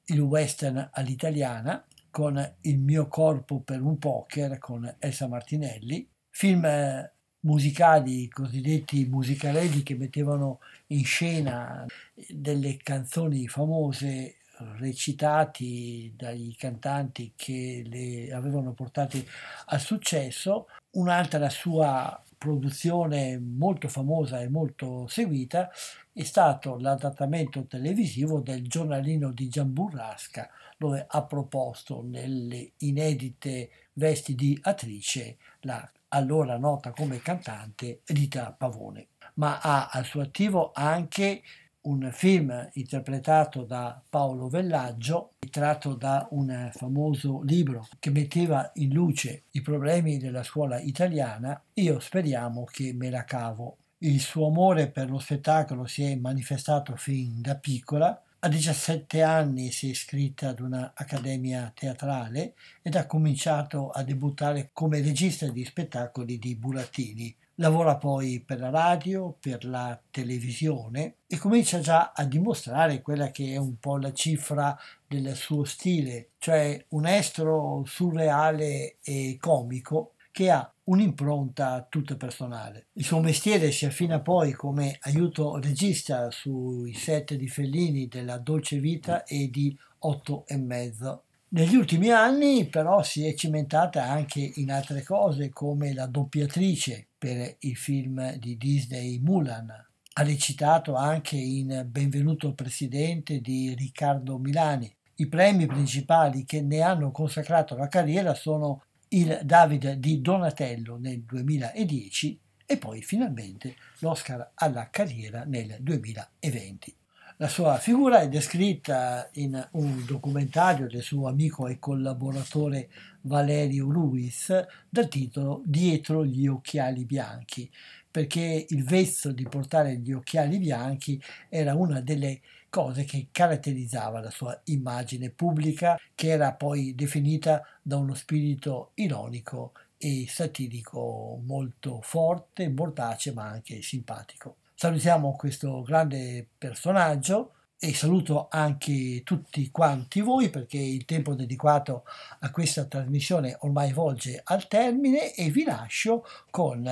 il western all'italiana con Il mio corpo per un poker con Elsa Martinelli, film eh, musicali cosiddetti musicarelli che mettevano in scena delle canzoni famose recitati dai cantanti che le avevano portate al successo. Un'altra sua produzione molto famosa e molto seguita è stato l'adattamento televisivo del giornalino di Giamburrasca, dove ha proposto nelle inedite vesti di attrice la allora nota come cantante Rita Pavone, ma ha al suo attivo anche un film interpretato da Paolo Vellaggio, tratto da un famoso libro che metteva in luce i problemi della scuola italiana, Io speriamo che me la cavo. Il suo amore per lo spettacolo si è manifestato fin da piccola. A 17 anni si è iscritta ad un'accademia teatrale ed ha cominciato a debuttare come regista di spettacoli di burattini. Lavora poi per la radio, per la televisione e comincia già a dimostrare quella che è un po' la cifra del suo stile, cioè un estro surreale e comico che ha un'impronta tutta personale. Il suo mestiere si affina poi come aiuto regista sui set di Fellini della Dolce Vita e di Otto e mezzo. Negli ultimi anni però si è cimentata anche in altre cose come la doppiatrice per il film di Disney Mulan. Ha recitato anche in Benvenuto Presidente di Riccardo Milani. I premi principali che ne hanno consacrato la carriera sono il David di Donatello nel 2010 e poi finalmente l'Oscar alla carriera nel 2020. La sua figura è descritta in un documentario del suo amico e collaboratore Valerio Ruiz dal titolo Dietro gli occhiali bianchi, perché il vezzo di portare gli occhiali bianchi era una delle cose che caratterizzava la sua immagine pubblica, che era poi definita da uno spirito ironico e satirico molto forte, mordace ma anche simpatico. Salutiamo questo grande personaggio e saluto anche tutti quanti voi perché il tempo dedicato a questa trasmissione ormai volge al termine e vi lascio con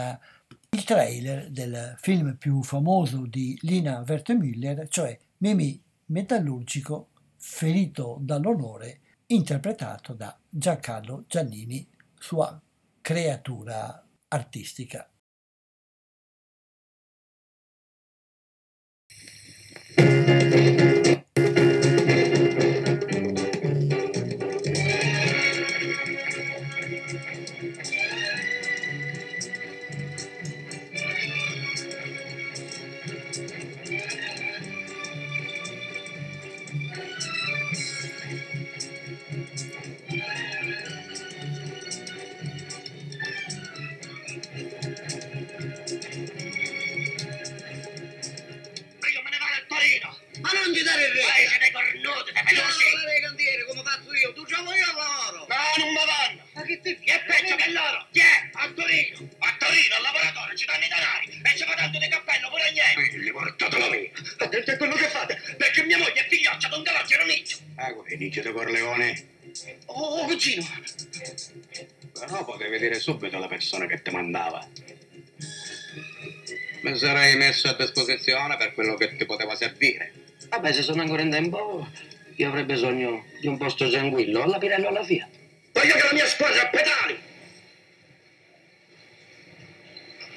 il trailer del film più famoso di Lina Wertemüller, cioè Mimì Metallurgico ferito dall'onore, interpretato da Giancarlo Giannini, sua creatura artistica. Mandava. Mi sarei messo a disposizione per quello che ti poteva servire. Vabbè, se sono ancora in tempo, io avrei bisogno di un posto tranquillo, alla Pirello alla Fiat. Voglio che la mia squadra a pedali!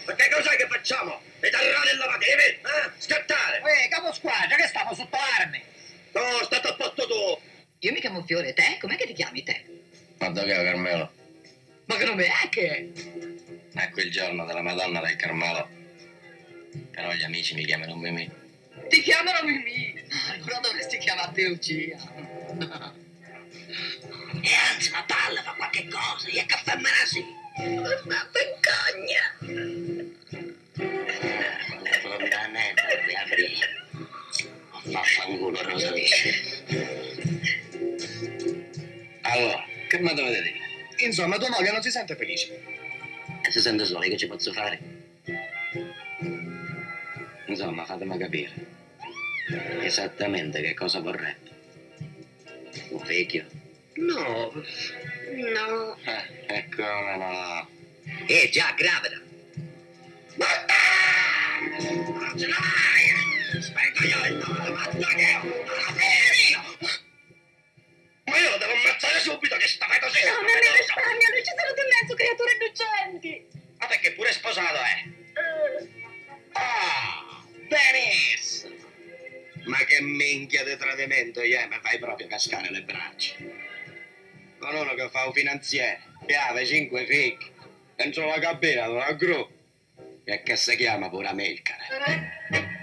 Ma che cos'è che facciamo? Le tarrate e lavadevi? Eh? Scattare! Uè, capo squadra, che stavo sotto armi? No, state a posto tu! Io mi chiamo Fiore, te? Com'è che ti chiami te? Guarda che Carmelo. Ma che nome è che? Ecco quel giorno della Madonna del Carmelo. Però gli amici mi chiamano Mimì. Ti chiamano Mimì? Allora dovresti chiamarti Lucia. E anzi, ma palla, fa qualche cosa, gli è caffè me la. Ma vergogna! Veramente, Gabriele. Ma fanculo, cosa dici? Allora, che mi dovete dire? Insomma, tua moglie non si sente felice. Se sente solo, che ci posso fare? Insomma, fatemi capire. Esattamente che cosa vorrete. Un vecchio? No, no. Eh, e come no? Eh, già, gravida. Aspetta, io il nome, ma che Ma io lo devo ammazzare subito che sta così. No, non mi risparmia, non ci sono di mezzo creature innocenti. Ma perché pure sposato è? Ah, benissimo. Ma che minchia di tradimento, yeah, mi fai proprio cascare le braccia. Con uno che fa un finanziere, che ha cinque figli, dentro la cabina di una gru, e che si chiama pure Melcare.